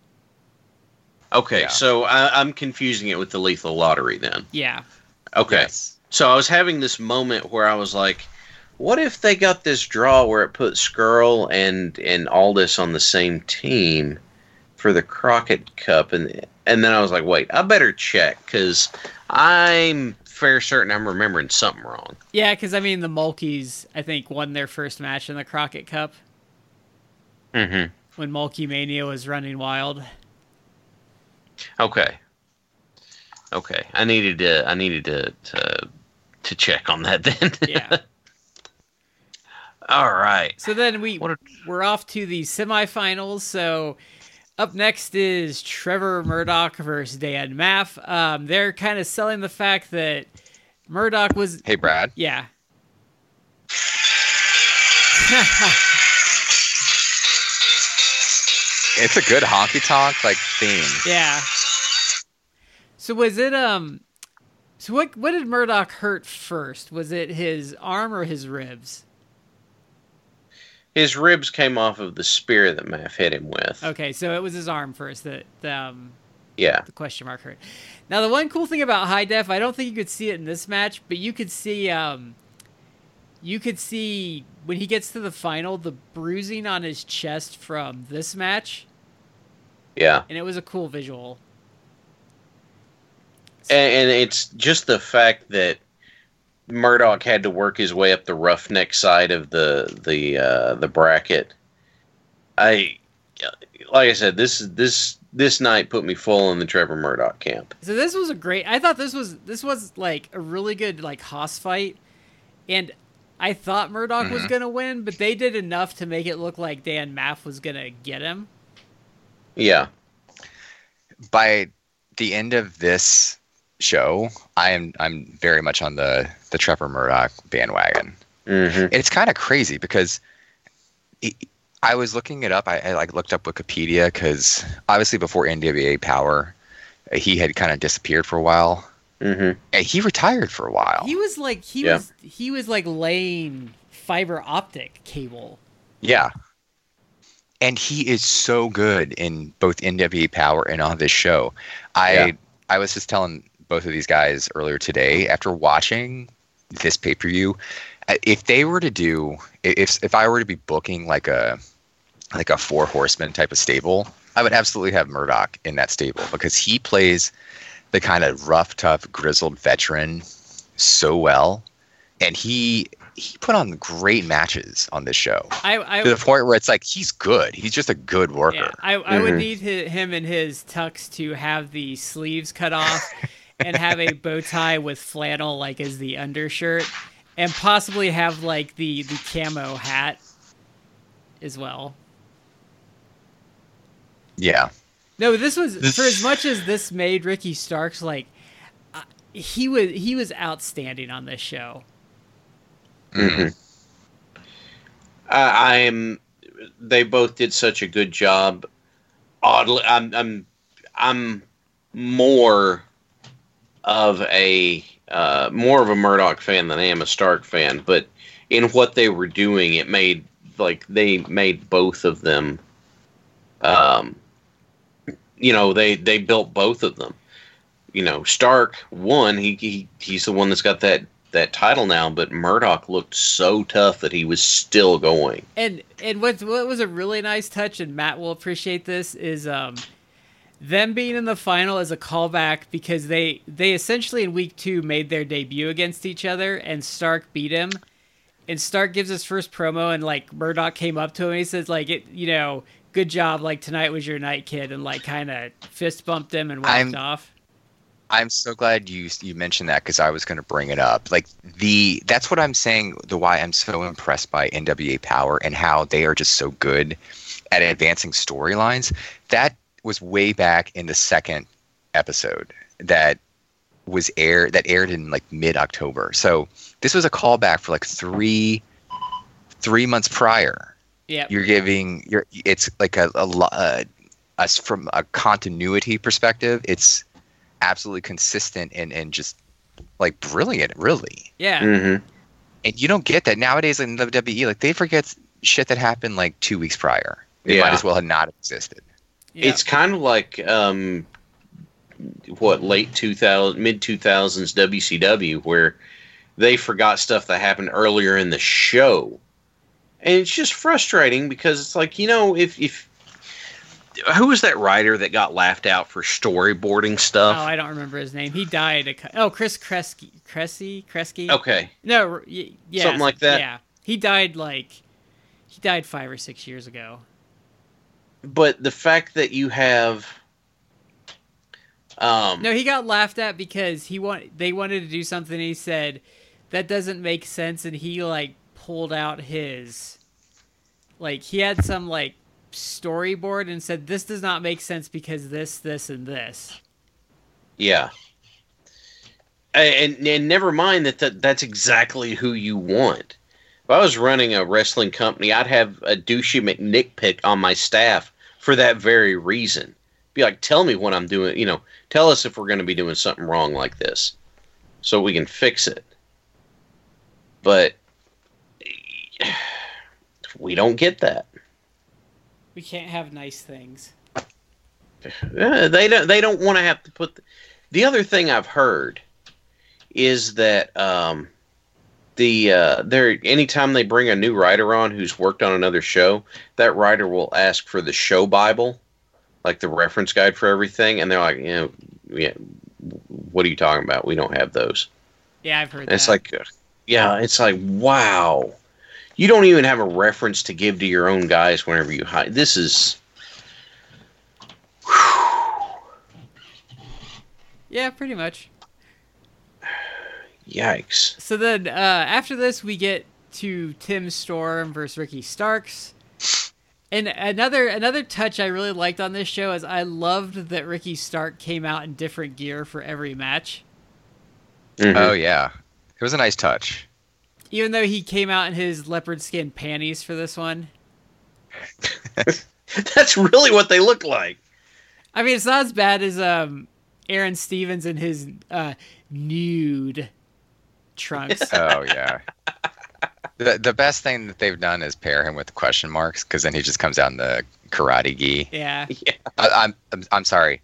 okay. Yeah. So I, I'm confusing it with the Lethal Lottery then. Yeah, Okay. yes. So I was having this moment where I was like, what if they got this draw where it put Scurll and and Aldis on the same team for the Crockett Cup and and then I was like, wait, I better check cuz I'm fair certain I'm remembering something wrong. yeah, because I mean the Mulkeys I think won their first match in the Crockett Cup Mhm. when Mulkey Mania was running wild. Okay. Okay, I needed to. I needed to to, to check on that then. Yeah. All right. So then we What a- we're off to the semifinals. So up next is Trevor Murdoch versus Dan Maff. Um, they're kind of selling the fact that Murdoch was Hey, Brad. yeah. It's a good honky tonk like theme. yeah. So was it um so what what did Murdoch hurt first? Was it his arm or his ribs? His ribs came off of the spear that Maff hit him with. Okay, so it was his arm first that um Yeah. the question mark hurt. Now the one cool thing about high def, I don't think you could see it in this match, but you could see um you could see when he gets to the final the bruising on his chest from this match, Yeah. and it was a cool visual. And, and it's just the fact that Murdoch had to work his way up the roughneck side of the the uh, the bracket. I like I said, this this this night put me full in the Trevor Murdoch camp. So this was a great. I thought this was this was like a really good like Haas fight, and I thought Murdoch was Mhm. gonna win, but they did enough to make it look like Dan Maff was gonna get him. Yeah. By the end of this show, I am I'm very much on the the Trevor Murdoch bandwagon. hmm It's kind of crazy because he- I was looking it up. I, I like looked up Wikipedia because obviously before NWA Power, he had kind of disappeared for a while. Hmm And he retired for a while. He was like he Yeah. was he was like laying fiber optic cable. Yeah. And he is so good in both NWA Power and on this show. I Yeah. I was just telling both of these guys earlier today after watching this pay per view, if they were to do if if I were to be booking like a like a four horseman type of stable, I would absolutely have Murdoch in that stable because he plays the kind of rough, tough, grizzled veteran so well, and he he put on great matches on this show I I to the point where it's like he's good. He's just a good worker. yeah, I, I would mm-hmm. need hi- him and his tux to have the sleeves cut off and have a bow tie with flannel like as the undershirt, and possibly have like the the camo hat as well. Yeah. No, this was This- for as much as this made Ricky Starks like uh, he was he was outstanding on this show. hmm I, I'm. They both did such a good job. Oddly, I'm. I'm. I'm more of a uh, more of a Murdoch fan than I am a Stark fan. But in what they were doing, it made like they made both of them. Um, you know, they they built both of them. You know, Stark one. He, he he's the one that's got that that title now, but Murdoch looked so tough that he was still going. And and what what was a really nice touch, and Matt will appreciate this, is um them being in the final as a callback because they they essentially in week two made their debut against each other, and Stark beat him. And Stark gives his first promo, and like Murdoch came up to him, he says like it, you know, good job, like tonight was your night, kid, and like kind of fist bumped him and walked I'm- off. I'm so glad you you mentioned that because I was going to bring it up. Like the that's what I'm saying. The why I'm so impressed by NWA Power and how they are just so good at advancing storylines. That was way back in the second episode that was aired that aired in like mid October. So this was a callback for like three three months prior. Yeah, You're giving you're it's like a a, lo- uh us from a continuity perspective. It's absolutely consistent and and just like brilliant, really. yeah. Mm-hmm. And you don't get that nowadays in WWE. Like they forget shit that happened like two weeks prior. It might Yeah. as well have not existed. yeah. It's kind of like um, what late two thousand, mid two thousands WCW, where they forgot stuff that happened earlier in the show, and it's just frustrating because it's like you know if if who was that writer that got laughed out for storyboarding stuff? Oh. I don't remember his name. He died. A, oh, Chris Kreski, Kreski, Kreski. okay, No, y- yeah, Something like that? Yeah, he died like he died five or six years ago. but the fact that you have Um, No, he got laughed at because he want they wanted to do something. he said that doesn't make sense, and he like pulled out his like he had some like storyboard and said this does not make sense because this, this, and this. Yeah. And, and never mind that, that that's exactly who you want. If I was running a wrestling company, I'd have a douchey McNick pick on my staff for that very reason. Be like, tell me what I'm doing. You know, tell us if we're going to be doing something wrong like this, so we can fix it. But we don't get that. We can't have nice things. Uh, they don't. They don't want to have to put. The, the other thing I've heard is that um, the uh, there anytime they bring a new writer on who's worked on another show, that writer will ask for the show bible, like the reference guide for everything, and they're like, you know, yeah, what are you talking about? We don't have those. Yeah, I've heard it's like, yeah, it's like, wow, you don't even have a reference to give to your own guys whenever you hide. This is. yeah, pretty much. Yikes. So then, uh, after this, we get to Tim Storm versus Ricky Starks. And another another touch I really liked on this show is I loved that Ricky Stark came out in different gear for every match. Mhm. Oh yeah, it was a nice touch. Even though he came out in his leopard skin panties for this one. That's really what they look like. I mean, it's not as bad as um, Aron Stevens in his uh, nude trunks. Oh yeah. The the best thing that they've done is pair him with question marks because then he just comes out in the karate gi. yeah. I, I'm, I'm I'm sorry.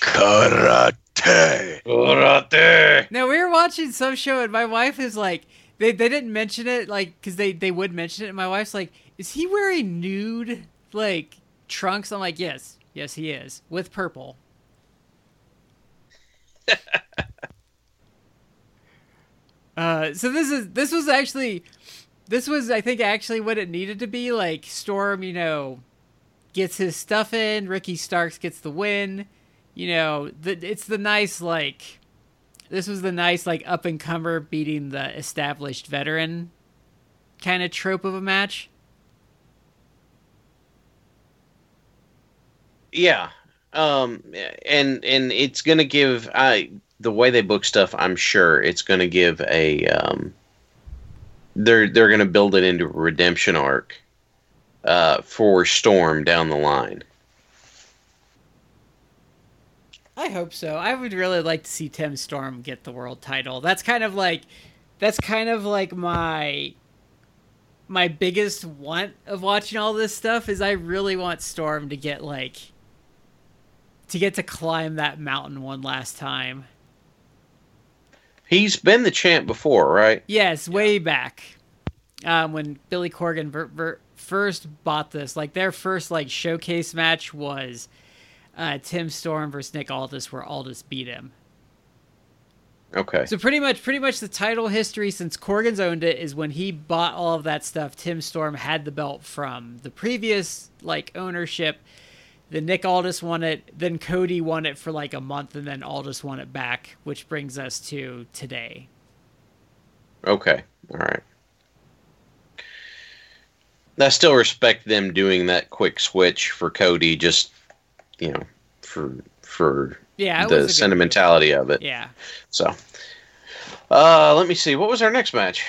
Karate. Karate. Now we were watching some show and my wife is like, they, they didn't mention it like because they they would mention it and my wife's like, is he wearing nude like trunks? I'm like, yes, yes he is with purple. uh, so this is this was actually this was I think actually what it needed to be like Storm, you know, gets his stuff in, Ricky Starks gets the win. You know, the, it's the nice like this was the nice like up and comer beating the established veteran kind of trope of a match. Yeah. Um and and it's going to give I the way they book stuff, I'm sure it's going to give a um they're they're going to build it into a redemption arc uh for Storm down the line. I hope so. I would really like to see Tim Storm get the world title. That's kind of like that's kind of like my my biggest want of watching all this stuff is I really want Storm to get like to get to climb that mountain one last time. He's been the champ before, right? Yes, way back um, when Billy Corgan ver- ver- first bought this. Like their first like showcase match was uh, Tim Storm versus Nick Aldis, where Aldis beat him. Okay. So pretty much, pretty much the title history since Corgan's owned it is when he bought all of that stuff. Tim Storm had the belt from the previous like ownership. Then Nick Aldis won it. Then Cody won it for like a month, and then Aldis won it back, which brings us to today. Okay. All right. I still respect them doing that quick switch for Cody just you know, for for Yeah, the was a sentimentality of it. Yeah. So, uh, let me see. What was our next match?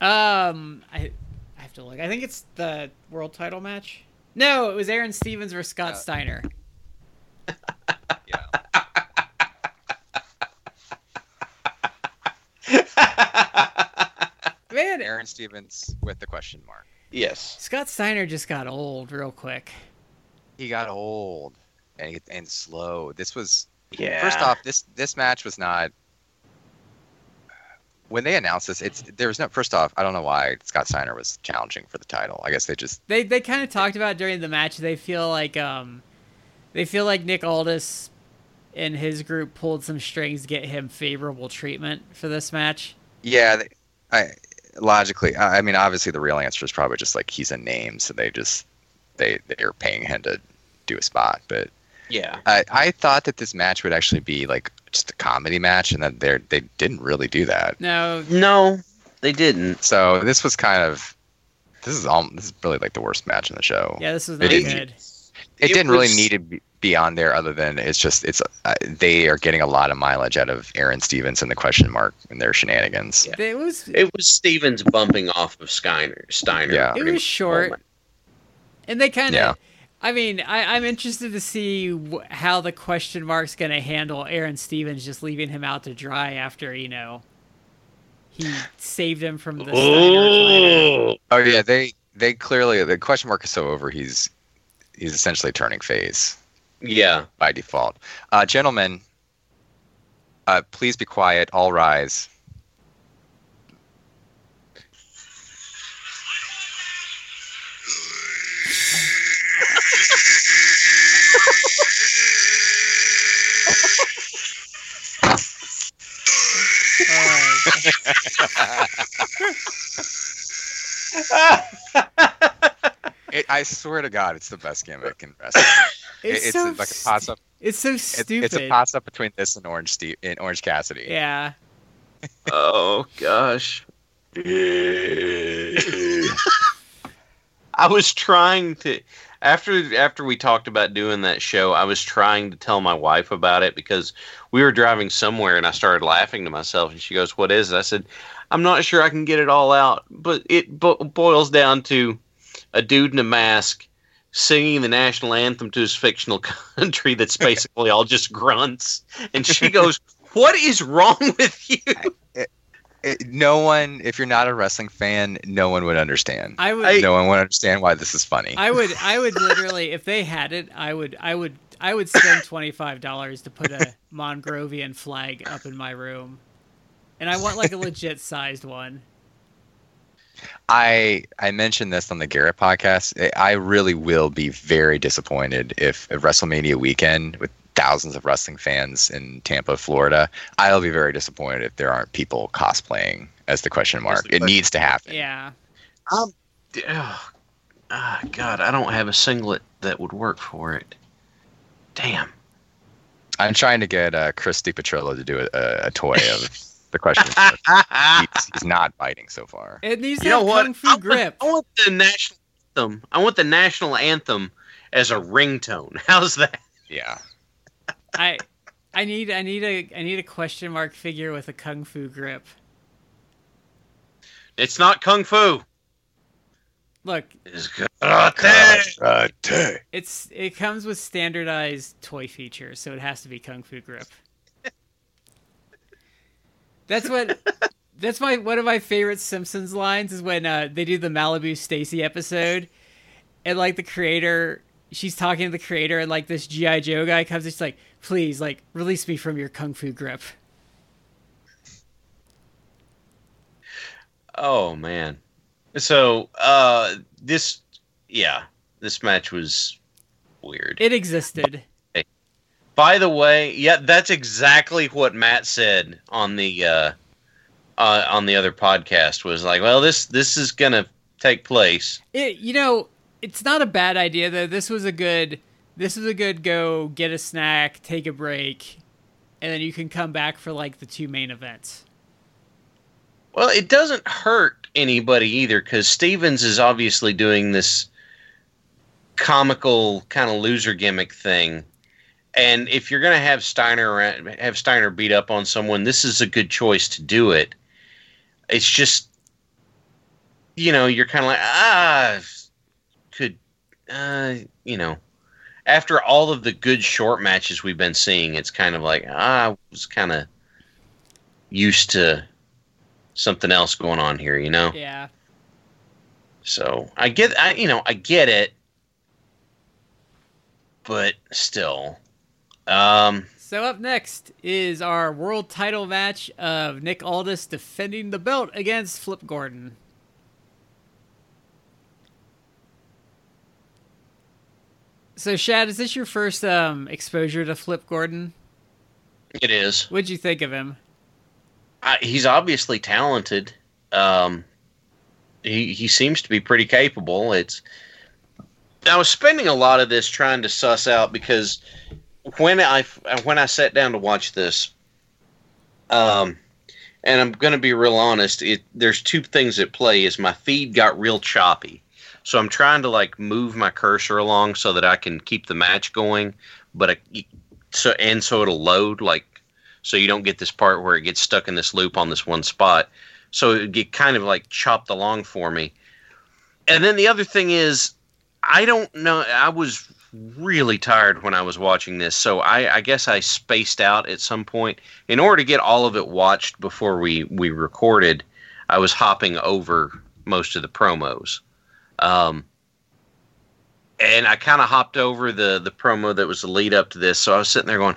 Um, I, I have to look. I think it's the world title match. No, it was Aron Stevens versus Scott Uh, Steiner. Yeah. Man, Aron Stevens with the question mark. yes. Scott Steiner just got old real quick. He got old and and slow. This was Yeah. first off this this match was not. When they announced this, it's there was no. First off, I don't know why Scott Steiner was challenging for the title. I guess they just They they kind of talked about during the match. They feel like um, they feel like Nick Aldis and his group pulled some strings to get him favorable treatment for this match. yeah. They, I logically, I I mean, obviously the real answer is probably just like he's a name, so they just they they're paying him to do a spot. But Yeah. I, I thought that this match would actually be like just a comedy match, and that they they didn't really do that. No, No, they didn't. So this was kind of this is all this is really like the worst match in the show. yeah, this was It not didn't- good. it, it didn't really need to be, be on there other than it's just it's uh, they are getting a lot of mileage out of Aron Stevens and the question mark and their shenanigans. Yeah. It was It was Stevens bumping off of Steiner. Steiner. Yeah. it was short, moment. and they kind of. Yeah. I mean, I, I'm interested to see wh- how the question mark's going to handle Aron Stevens just leaving him out to dry after you know he saved him from the. Steiner recliner. Oh, Oh yeah, they they clearly the question mark is so over. He's he's essentially turning phase yeah. by default. Uh, gentlemen, uh, please be quiet. All rise. It, I swear to God, it's the best gimmick in wrestling. It's, it's so like a st- toss up. It's so It's, stupid. it's a toss up between this and Orange Steve and Orange Cassidy. Yeah. Oh gosh. I was trying to after after we talked about doing that show, I was trying to tell my wife about it because we were driving somewhere and I started laughing to myself and she goes, "What is it?" I said, "I'm not sure I can get it all out, but it bo- boils down to a dude in a mask singing the national anthem to his fictional country that's basically all just grunts." And she goes, "What is wrong with you?" It- no one, if you're not a wrestling fan, no one would understand. I would. I- no one would understand why this is funny. I would. I would literally, if they had it, I would. I would. I would spend twenty five dollars to put a Mongrovian flag up in my room, and I want like a legit sized one. I I mentioned this on the Garrett podcast. I- I really will be very disappointed if, if WrestleMania weekend with thousands of wrestling fans in Tampa, Florida. I'll be very disappointed if there aren't people cosplaying as the question mark. the It question needs to happen. Yeah. Oh, ah, God, I don't have a singlet that would work for it. Damn. I'm trying to get uh, Chris DiPetrillo to do a, a, a toy of the question mark. He's, he's not biting so far. It needs to you know have what? kung I fu want, grip. I want the national anthem. I want the national anthem as a ringtone. How's that? Yeah. I. I need. I need a. I need a question mark figure with a kung fu grip. It's not kung fu. Look, It's karate. it's it comes with standardized toy features, so it has to be kung fu grip. That's what. That's my one of my favorite Simpsons lines is when uh, they do the Malibu Stacy episode, and like the creator, she's talking to the creator, and like this GI Joe guy comes, she's like, "Please, like, release me from your kung fu grip." Oh man. So, uh, this, yeah, this match was weird. It existed. By the way, yeah, that's exactly what Matt said on the uh, uh, on the other podcast. Was like, well, this this is gonna take place. It, you know, it's not a bad idea though. This was a good. This was a good go. Get a snack, take a break, and then you can come back for like the two main events. Well, it doesn't hurt anybody either because Stevens is obviously doing this comical kind of loser gimmick thing. And if you're gonna have Steiner have Steiner beat up on someone, this is a good choice to do it. It's just, you know, you're kind of like ah, uh, you know, after all of the good short matches we've been seeing, it's kind of like ah, I was kind of used to something else going on here, you know. Yeah. So I get, I you know, I get it, but still, um, So up next is our world title match of Nick Aldis defending the belt against Flip Gordon. So Shad, is this your first um, exposure to Flip Gordon? it is. What'd you think of him? I, he's obviously talented. Um, he he seems to be pretty capable. It's I was spending a lot of this trying to suss out because when I when I sat down to watch this, um, and I'm going to be real honest, it there's two things at play. Is my feed got real choppy, so I'm trying to like move my cursor along so that I can keep the match going, but I, so and so it'll load like so you don't get this part where it gets stuck in this loop on this one spot. So it get kind of like chopped along for me. And then the other thing is, I don't know. I was really tired when I was watching this, so I, I guess I spaced out at some point. In order to get all of it watched before we we recorded, I was hopping over most of the promos. Um, and I kind of hopped over the the promo that was the lead up to this. So I was sitting there going,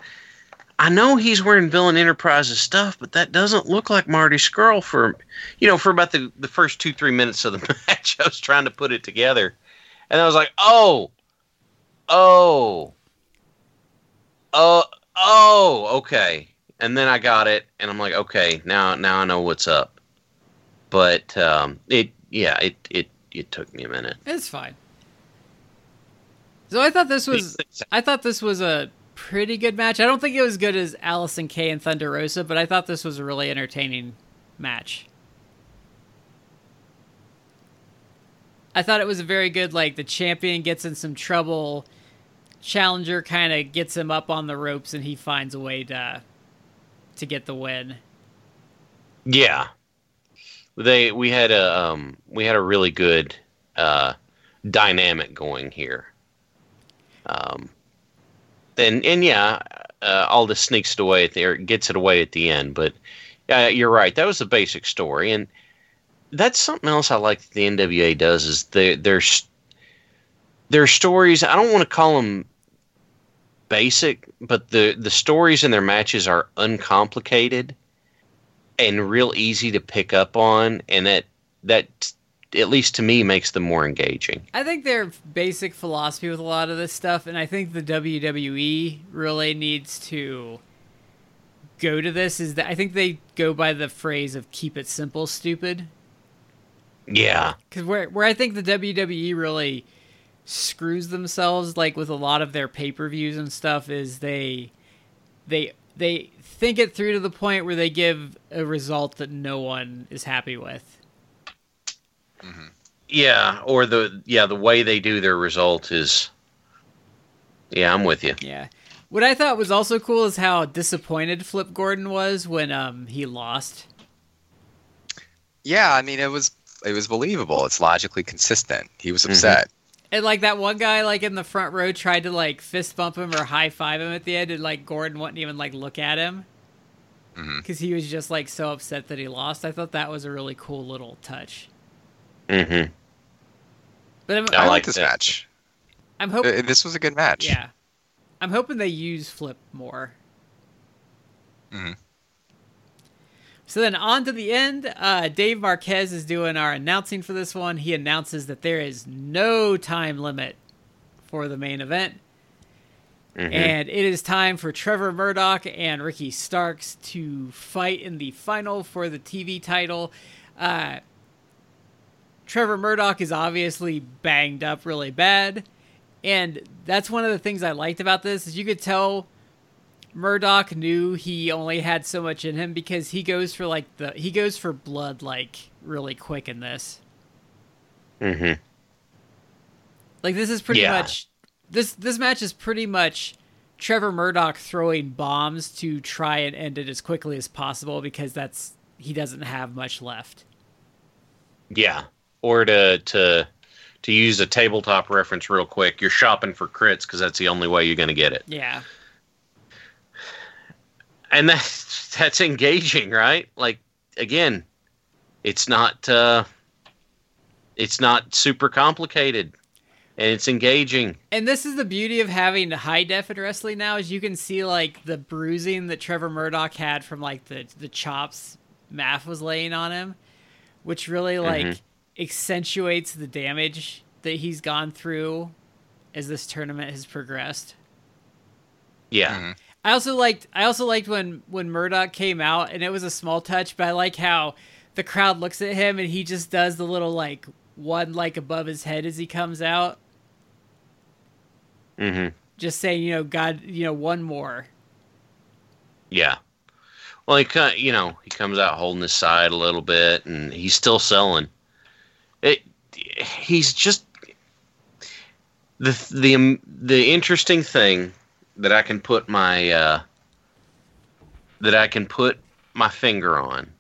I know he's wearing Villain Enterprises stuff, but that doesn't look like Marty Scurll for, you know, for about the the first two three minutes of the match. I was trying to put it together, and I was like, oh, oh, oh, oh, okay. And then I got it, and I'm like, okay, now now I know what's up. But um, it, yeah, it it it took me a minute. It's fine. So I thought this was I thought this was a pretty good match. I don't think it was good as Allysin Kay and Thunder Rosa, but I thought this was a really entertaining match. I thought it was a very good like the champion gets in some trouble, challenger kind of gets him up on the ropes and he finds a way to to get the win. Yeah. They we had a um we had a really good uh dynamic going here. Um and and yeah, uh, Aldis sneaks it away at the or gets it away at the end, but you're right. That was the basic story, and that's something else I like that the NWA does is there's their stories. I don't want to call them basic, but the the stories in their matches are uncomplicated and real easy to pick up on, and that that at least to me makes them more engaging. I think their basic philosophy with a lot of this stuff, and I think the WWE really needs to go to this is that I think they go by the phrase of "keep it simple, stupid." Yeah, because where where I think the WWE really screws themselves, like with a lot of their pay per views and stuff, is they they they think it through to the point where they give a result that no one is happy with. Mm-hmm. Yeah, or the yeah the way they do their result is. Yeah, I'm with you. Yeah. What I thought was also cool is how disappointed Flip Gordon was when um he lost. Yeah, I mean it was it was believable. It's logically consistent. He was mm-hmm. upset. Mm-hmm. And like that one guy like in the front row tried to like fist bump him or high five him at the end, and like Gordon wouldn't even like look at him because mm-hmm. he was just like so upset that he lost. I thought that was a really cool little touch. Mm-hmm. But I'm, I, I like this that. match. I'm hoping uh, this was a good match. Yeah, I'm hoping they use Flip more. Mm-hmm. So then on to the end. Uh, Dave Marquez is doing our announcing for this one. He announces that there is no time limit for the main event. Mm-hmm. And it is time for Trevor Murdoch and Ricky Starks to fight in the final for the TV title. Uh, Trevor Murdoch is obviously banged up really bad. And that's one of the things I liked about this is you could tell Murdoch knew he only had so much in him because he goes for like the he goes for blood like really quick in this. Mm-hmm. Like this is pretty yeah. much this this match is pretty much Trevor Murdoch throwing bombs to try and end it as quickly as possible because that's he doesn't have much left. Yeah or to to to use a tabletop reference real quick, you're shopping for crits because that's the only way you're going to get it. Yeah. And that's that's engaging, right? Like again, it's not uh, it's not super complicated, and it's engaging. And this is the beauty of having high def wrestling now is you can see like the bruising that Trevor Murdoch had from like the the chops Maff was laying on him, which really like. Mm-hmm accentuates the damage that he's gone through as this tournament has progressed. Yeah. Mm-hmm. I also liked I also liked when when Murdoch came out and it was a small touch, but I like how the crowd looks at him and he just does the little like one like above his head as he comes out. hmm just saying, you know, God, you know, one more. Yeah. Well, he you know he comes out holding his side a little bit, and he's still selling. It. He's just the the the interesting thing that I can put my uh, that I can put my finger on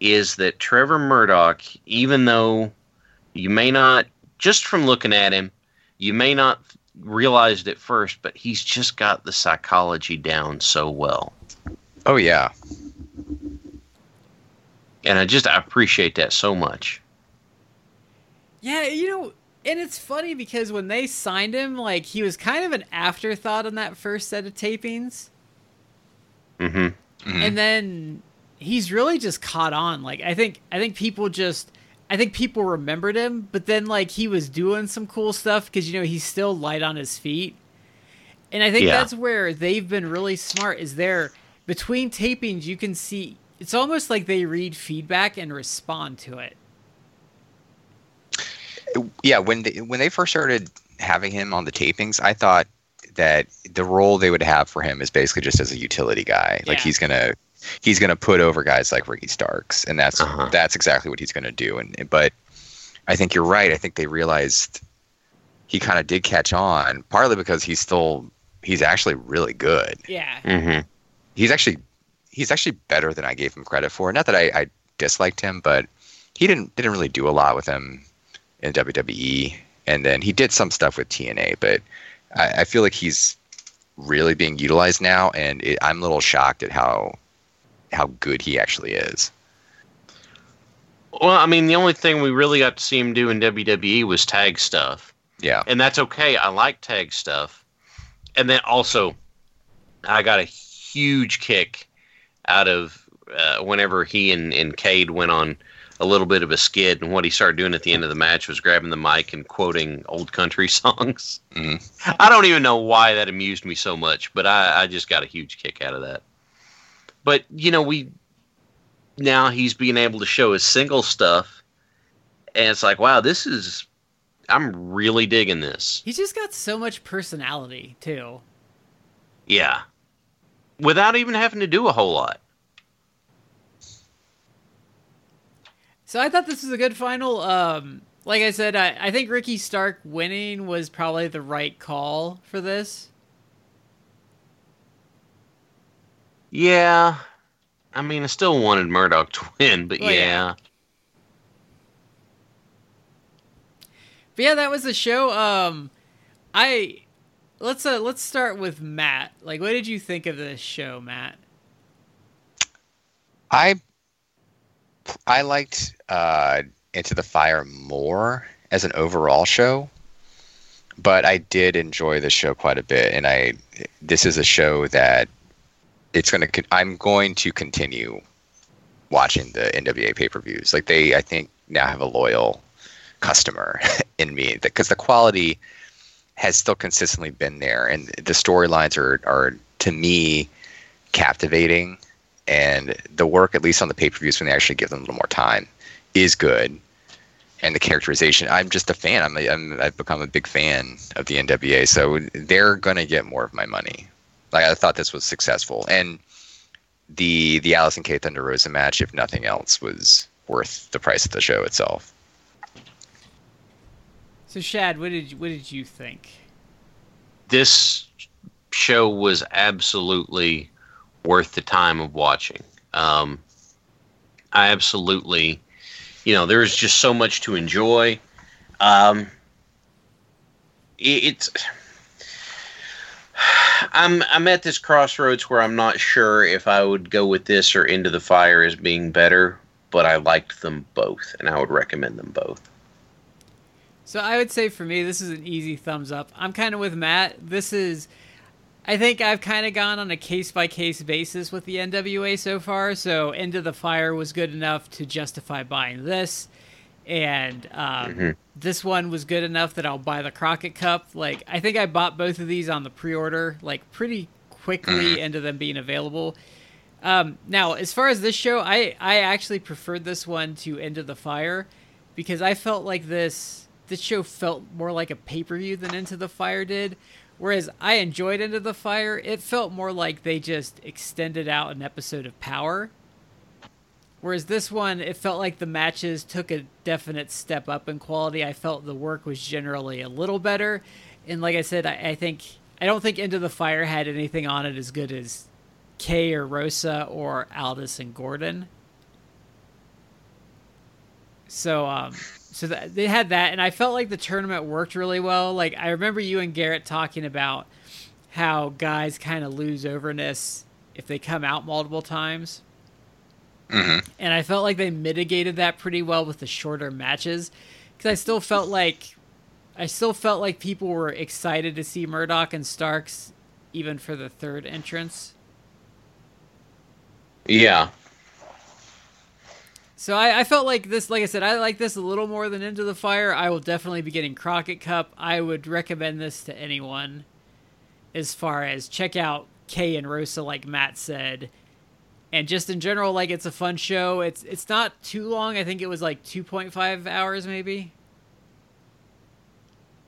is that Trevor Murdoch, even though you may not just from looking at him, you may not realize it at first, but he's just got the psychology down so well. Oh yeah. and I just I appreciate that so much. Yeah, you know, and it's funny because when they signed him, like he was kind of an afterthought on that first set of tapings, Mm-hmm. Mhm. and then he's really just caught on. Like I think I think people just I think people remembered him, but then like he was doing some cool stuff because you know he's still light on his feet, and I think Yeah. that's where they've been really smart. Is there between tapings you can see it's almost like they read feedback and respond to it. Yeah when they when they first started having him on the tapings i thought that the role they would have for him is basically just as a utility guy like he's gonna he's gonna put over guys like ricky starks and that's Uh-huh. that's exactly what he's gonna do and but i think you're right i think they realized he kind of did catch on partly because he's still he's actually really good Yeah, Mm-hmm. he's actually he's actually better than I gave him credit for. Not that I, I disliked him, but he didn't didn't really do a lot with him in WWE. And then he did some stuff with TNA, but I, I feel like he's really being utilized now, and it, I'm a little shocked at how how good he actually is. Well, I mean, the only thing we really got to see him do in WWE was tag stuff, Yeah, and that's okay. I like tag stuff, and then also, I got a huge kick out of uh, whenever he and, and Cade went on a little bit of a skid, and what he started doing at the end of the match was grabbing the mic and quoting old country songs. Mhm. I don't even know why that amused me so much, but I, I just got a huge kick out of that. But you know, we now he's being able to show his single stuff, and it's like, wow, this is. I'm really digging this. he's just got so much personality too. Yeah, without even having to do a whole lot. So I thought this was a good final. Um, like I said, I, I think Ricky Stark winning was probably the right call for this. Yeah, I mean, I still wanted Murdoch to win, but Well, yeah. yeah. But yeah, that was the show. Um, I let's uh let's start with Matt. Like, what did you think of this show, Matt? I I liked uh, Into the Fire more as an overall show, but I did enjoy the show quite a bit, and I this is a show that it's gonna I'm going to continue watching the NWA pay per views. Like they, I think now have a loyal customer in me because the quality has still consistently been there, and the storylines are are to me captivating and the work, at least on the pay per views, when they actually give them a little more time, is good. And the characterization, I'm just a fan. I'm, a, I'm I've become a big fan of the NWA, so they're gonna get more of my money. Like I thought this was successful, and the the Allysin Kay Thunder Rosa match, if nothing else, was worth the price of the show itself. So Shad, what did you, what did you think? this show was absolutely worth the time of watching. Um, I absolutely, you know, there's just so much to enjoy. Um, it, it's. I'm I'm at this crossroads where I'm not sure if I would go with this or Into the Fire as being better, but I liked them both, and I would recommend them both. So I would say for me, this is an easy thumbs up. I'm kind of with Matt. This is, I think I've kind of gone on a case by case basis with the NWA so far. So End of the Fire was good enough to justify buying this, and um, Mhm. this one was good enough that I'll buy the Crockett Cup. Like I think I bought both of these on the pre-order, like pretty quickly into them being available. Um, now, as far as this show, I I actually preferred this one to End of the Fire because I felt like this this show felt more like a pay per view than Into the Fire did. Whereas I enjoyed Into the Fire, it felt more like they just extended out an episode of Power. Whereas this one, it felt like the matches took a definite step up in quality. I felt the work was generally a little better. And like I said, I, I think I don't think Into the Fire had anything on it as good as Kay or Rosa or Aldis and Gordon. So um so that, they had that and I felt like the tournament worked really well. Like I remember you and Garrett talking about how guys kind of lose overness if they come out multiple times. hmm And I felt like they mitigated that pretty well with the shorter matches cuz I still felt like I still felt like people were excited to see Murdoch and Starks even for the third entrance. Yeah. So I, I felt like this, like I said, I like this a little more than Into the Fire. I will definitely be getting Crockett Cup. I would recommend this to anyone as far as check out Kay and Rosa, like Matt said. And just in general, like it's a fun show. It's it's not too long. I think it was like two point five hours, maybe,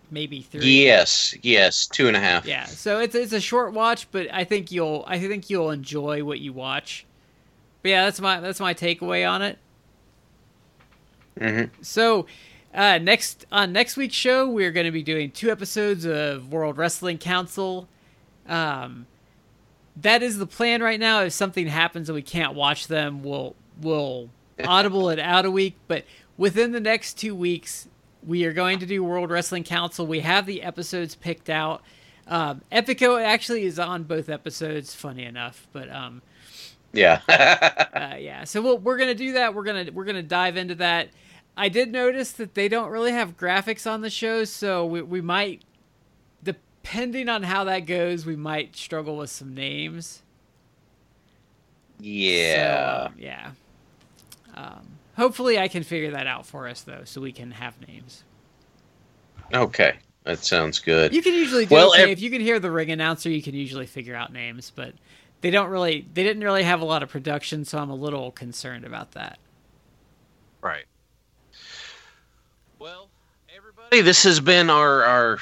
maybe three. Yes. Yes. Two and a half. Yeah, so it's it's a short watch, but I think you'll I think you'll enjoy what you watch. But yeah, that's my that's my takeaway on it. Hmm So, uh, next on next week's show, we're going to be doing two episodes of World Wrestling Council. Um, that is the plan right now. If something happens and we can't watch them, we'll we'll audible it out a week. But within the next two weeks, we are going to do World Wrestling Council. We have the episodes picked out. Um, Epico actually is on both episodes. Funny enough, but um, Yeah. uh, yeah, so we'll, we're gonna do that. We're gonna we're gonna dive into that. I did notice that they don't really have graphics on the show, so we, we might, depending on how that goes, we might struggle with some names. yeah. So, um, yeah. Um, hopefully, I can figure that out for us though, so we can have names. okay. That sounds good. You can usually do Well, okay if you can hear the ring announcer. You can usually figure out names, but they don't really. They didn't really have a lot of production, so I'm a little concerned about that. Right. Well, everybody, this has been our our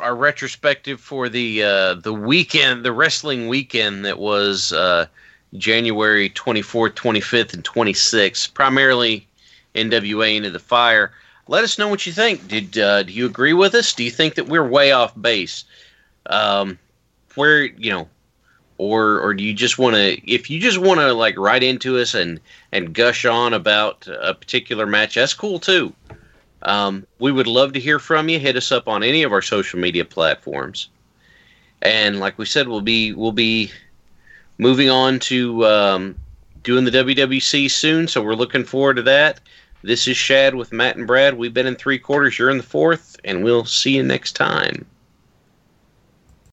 our retrospective for the uh, the weekend, the wrestling weekend that was uh, January 24th, 25th, and 26th, primarily NWA into the fire. Let us know what you think. Did uh, do you agree with us? Do you think that we're way off base? Um, where you know, or or do you just want to? If you just want to like write into us and and gush on about a particular match, that's cool too. Um, we would love to hear from you. Hit us up on any of our social media platforms. And like we said, we'll be we'll be moving on to um, doing the WWC soon, so we're looking forward to that. This is Shad with Matt and Brad. We've been in three quarters. You're in the fourth, and we'll see you next time.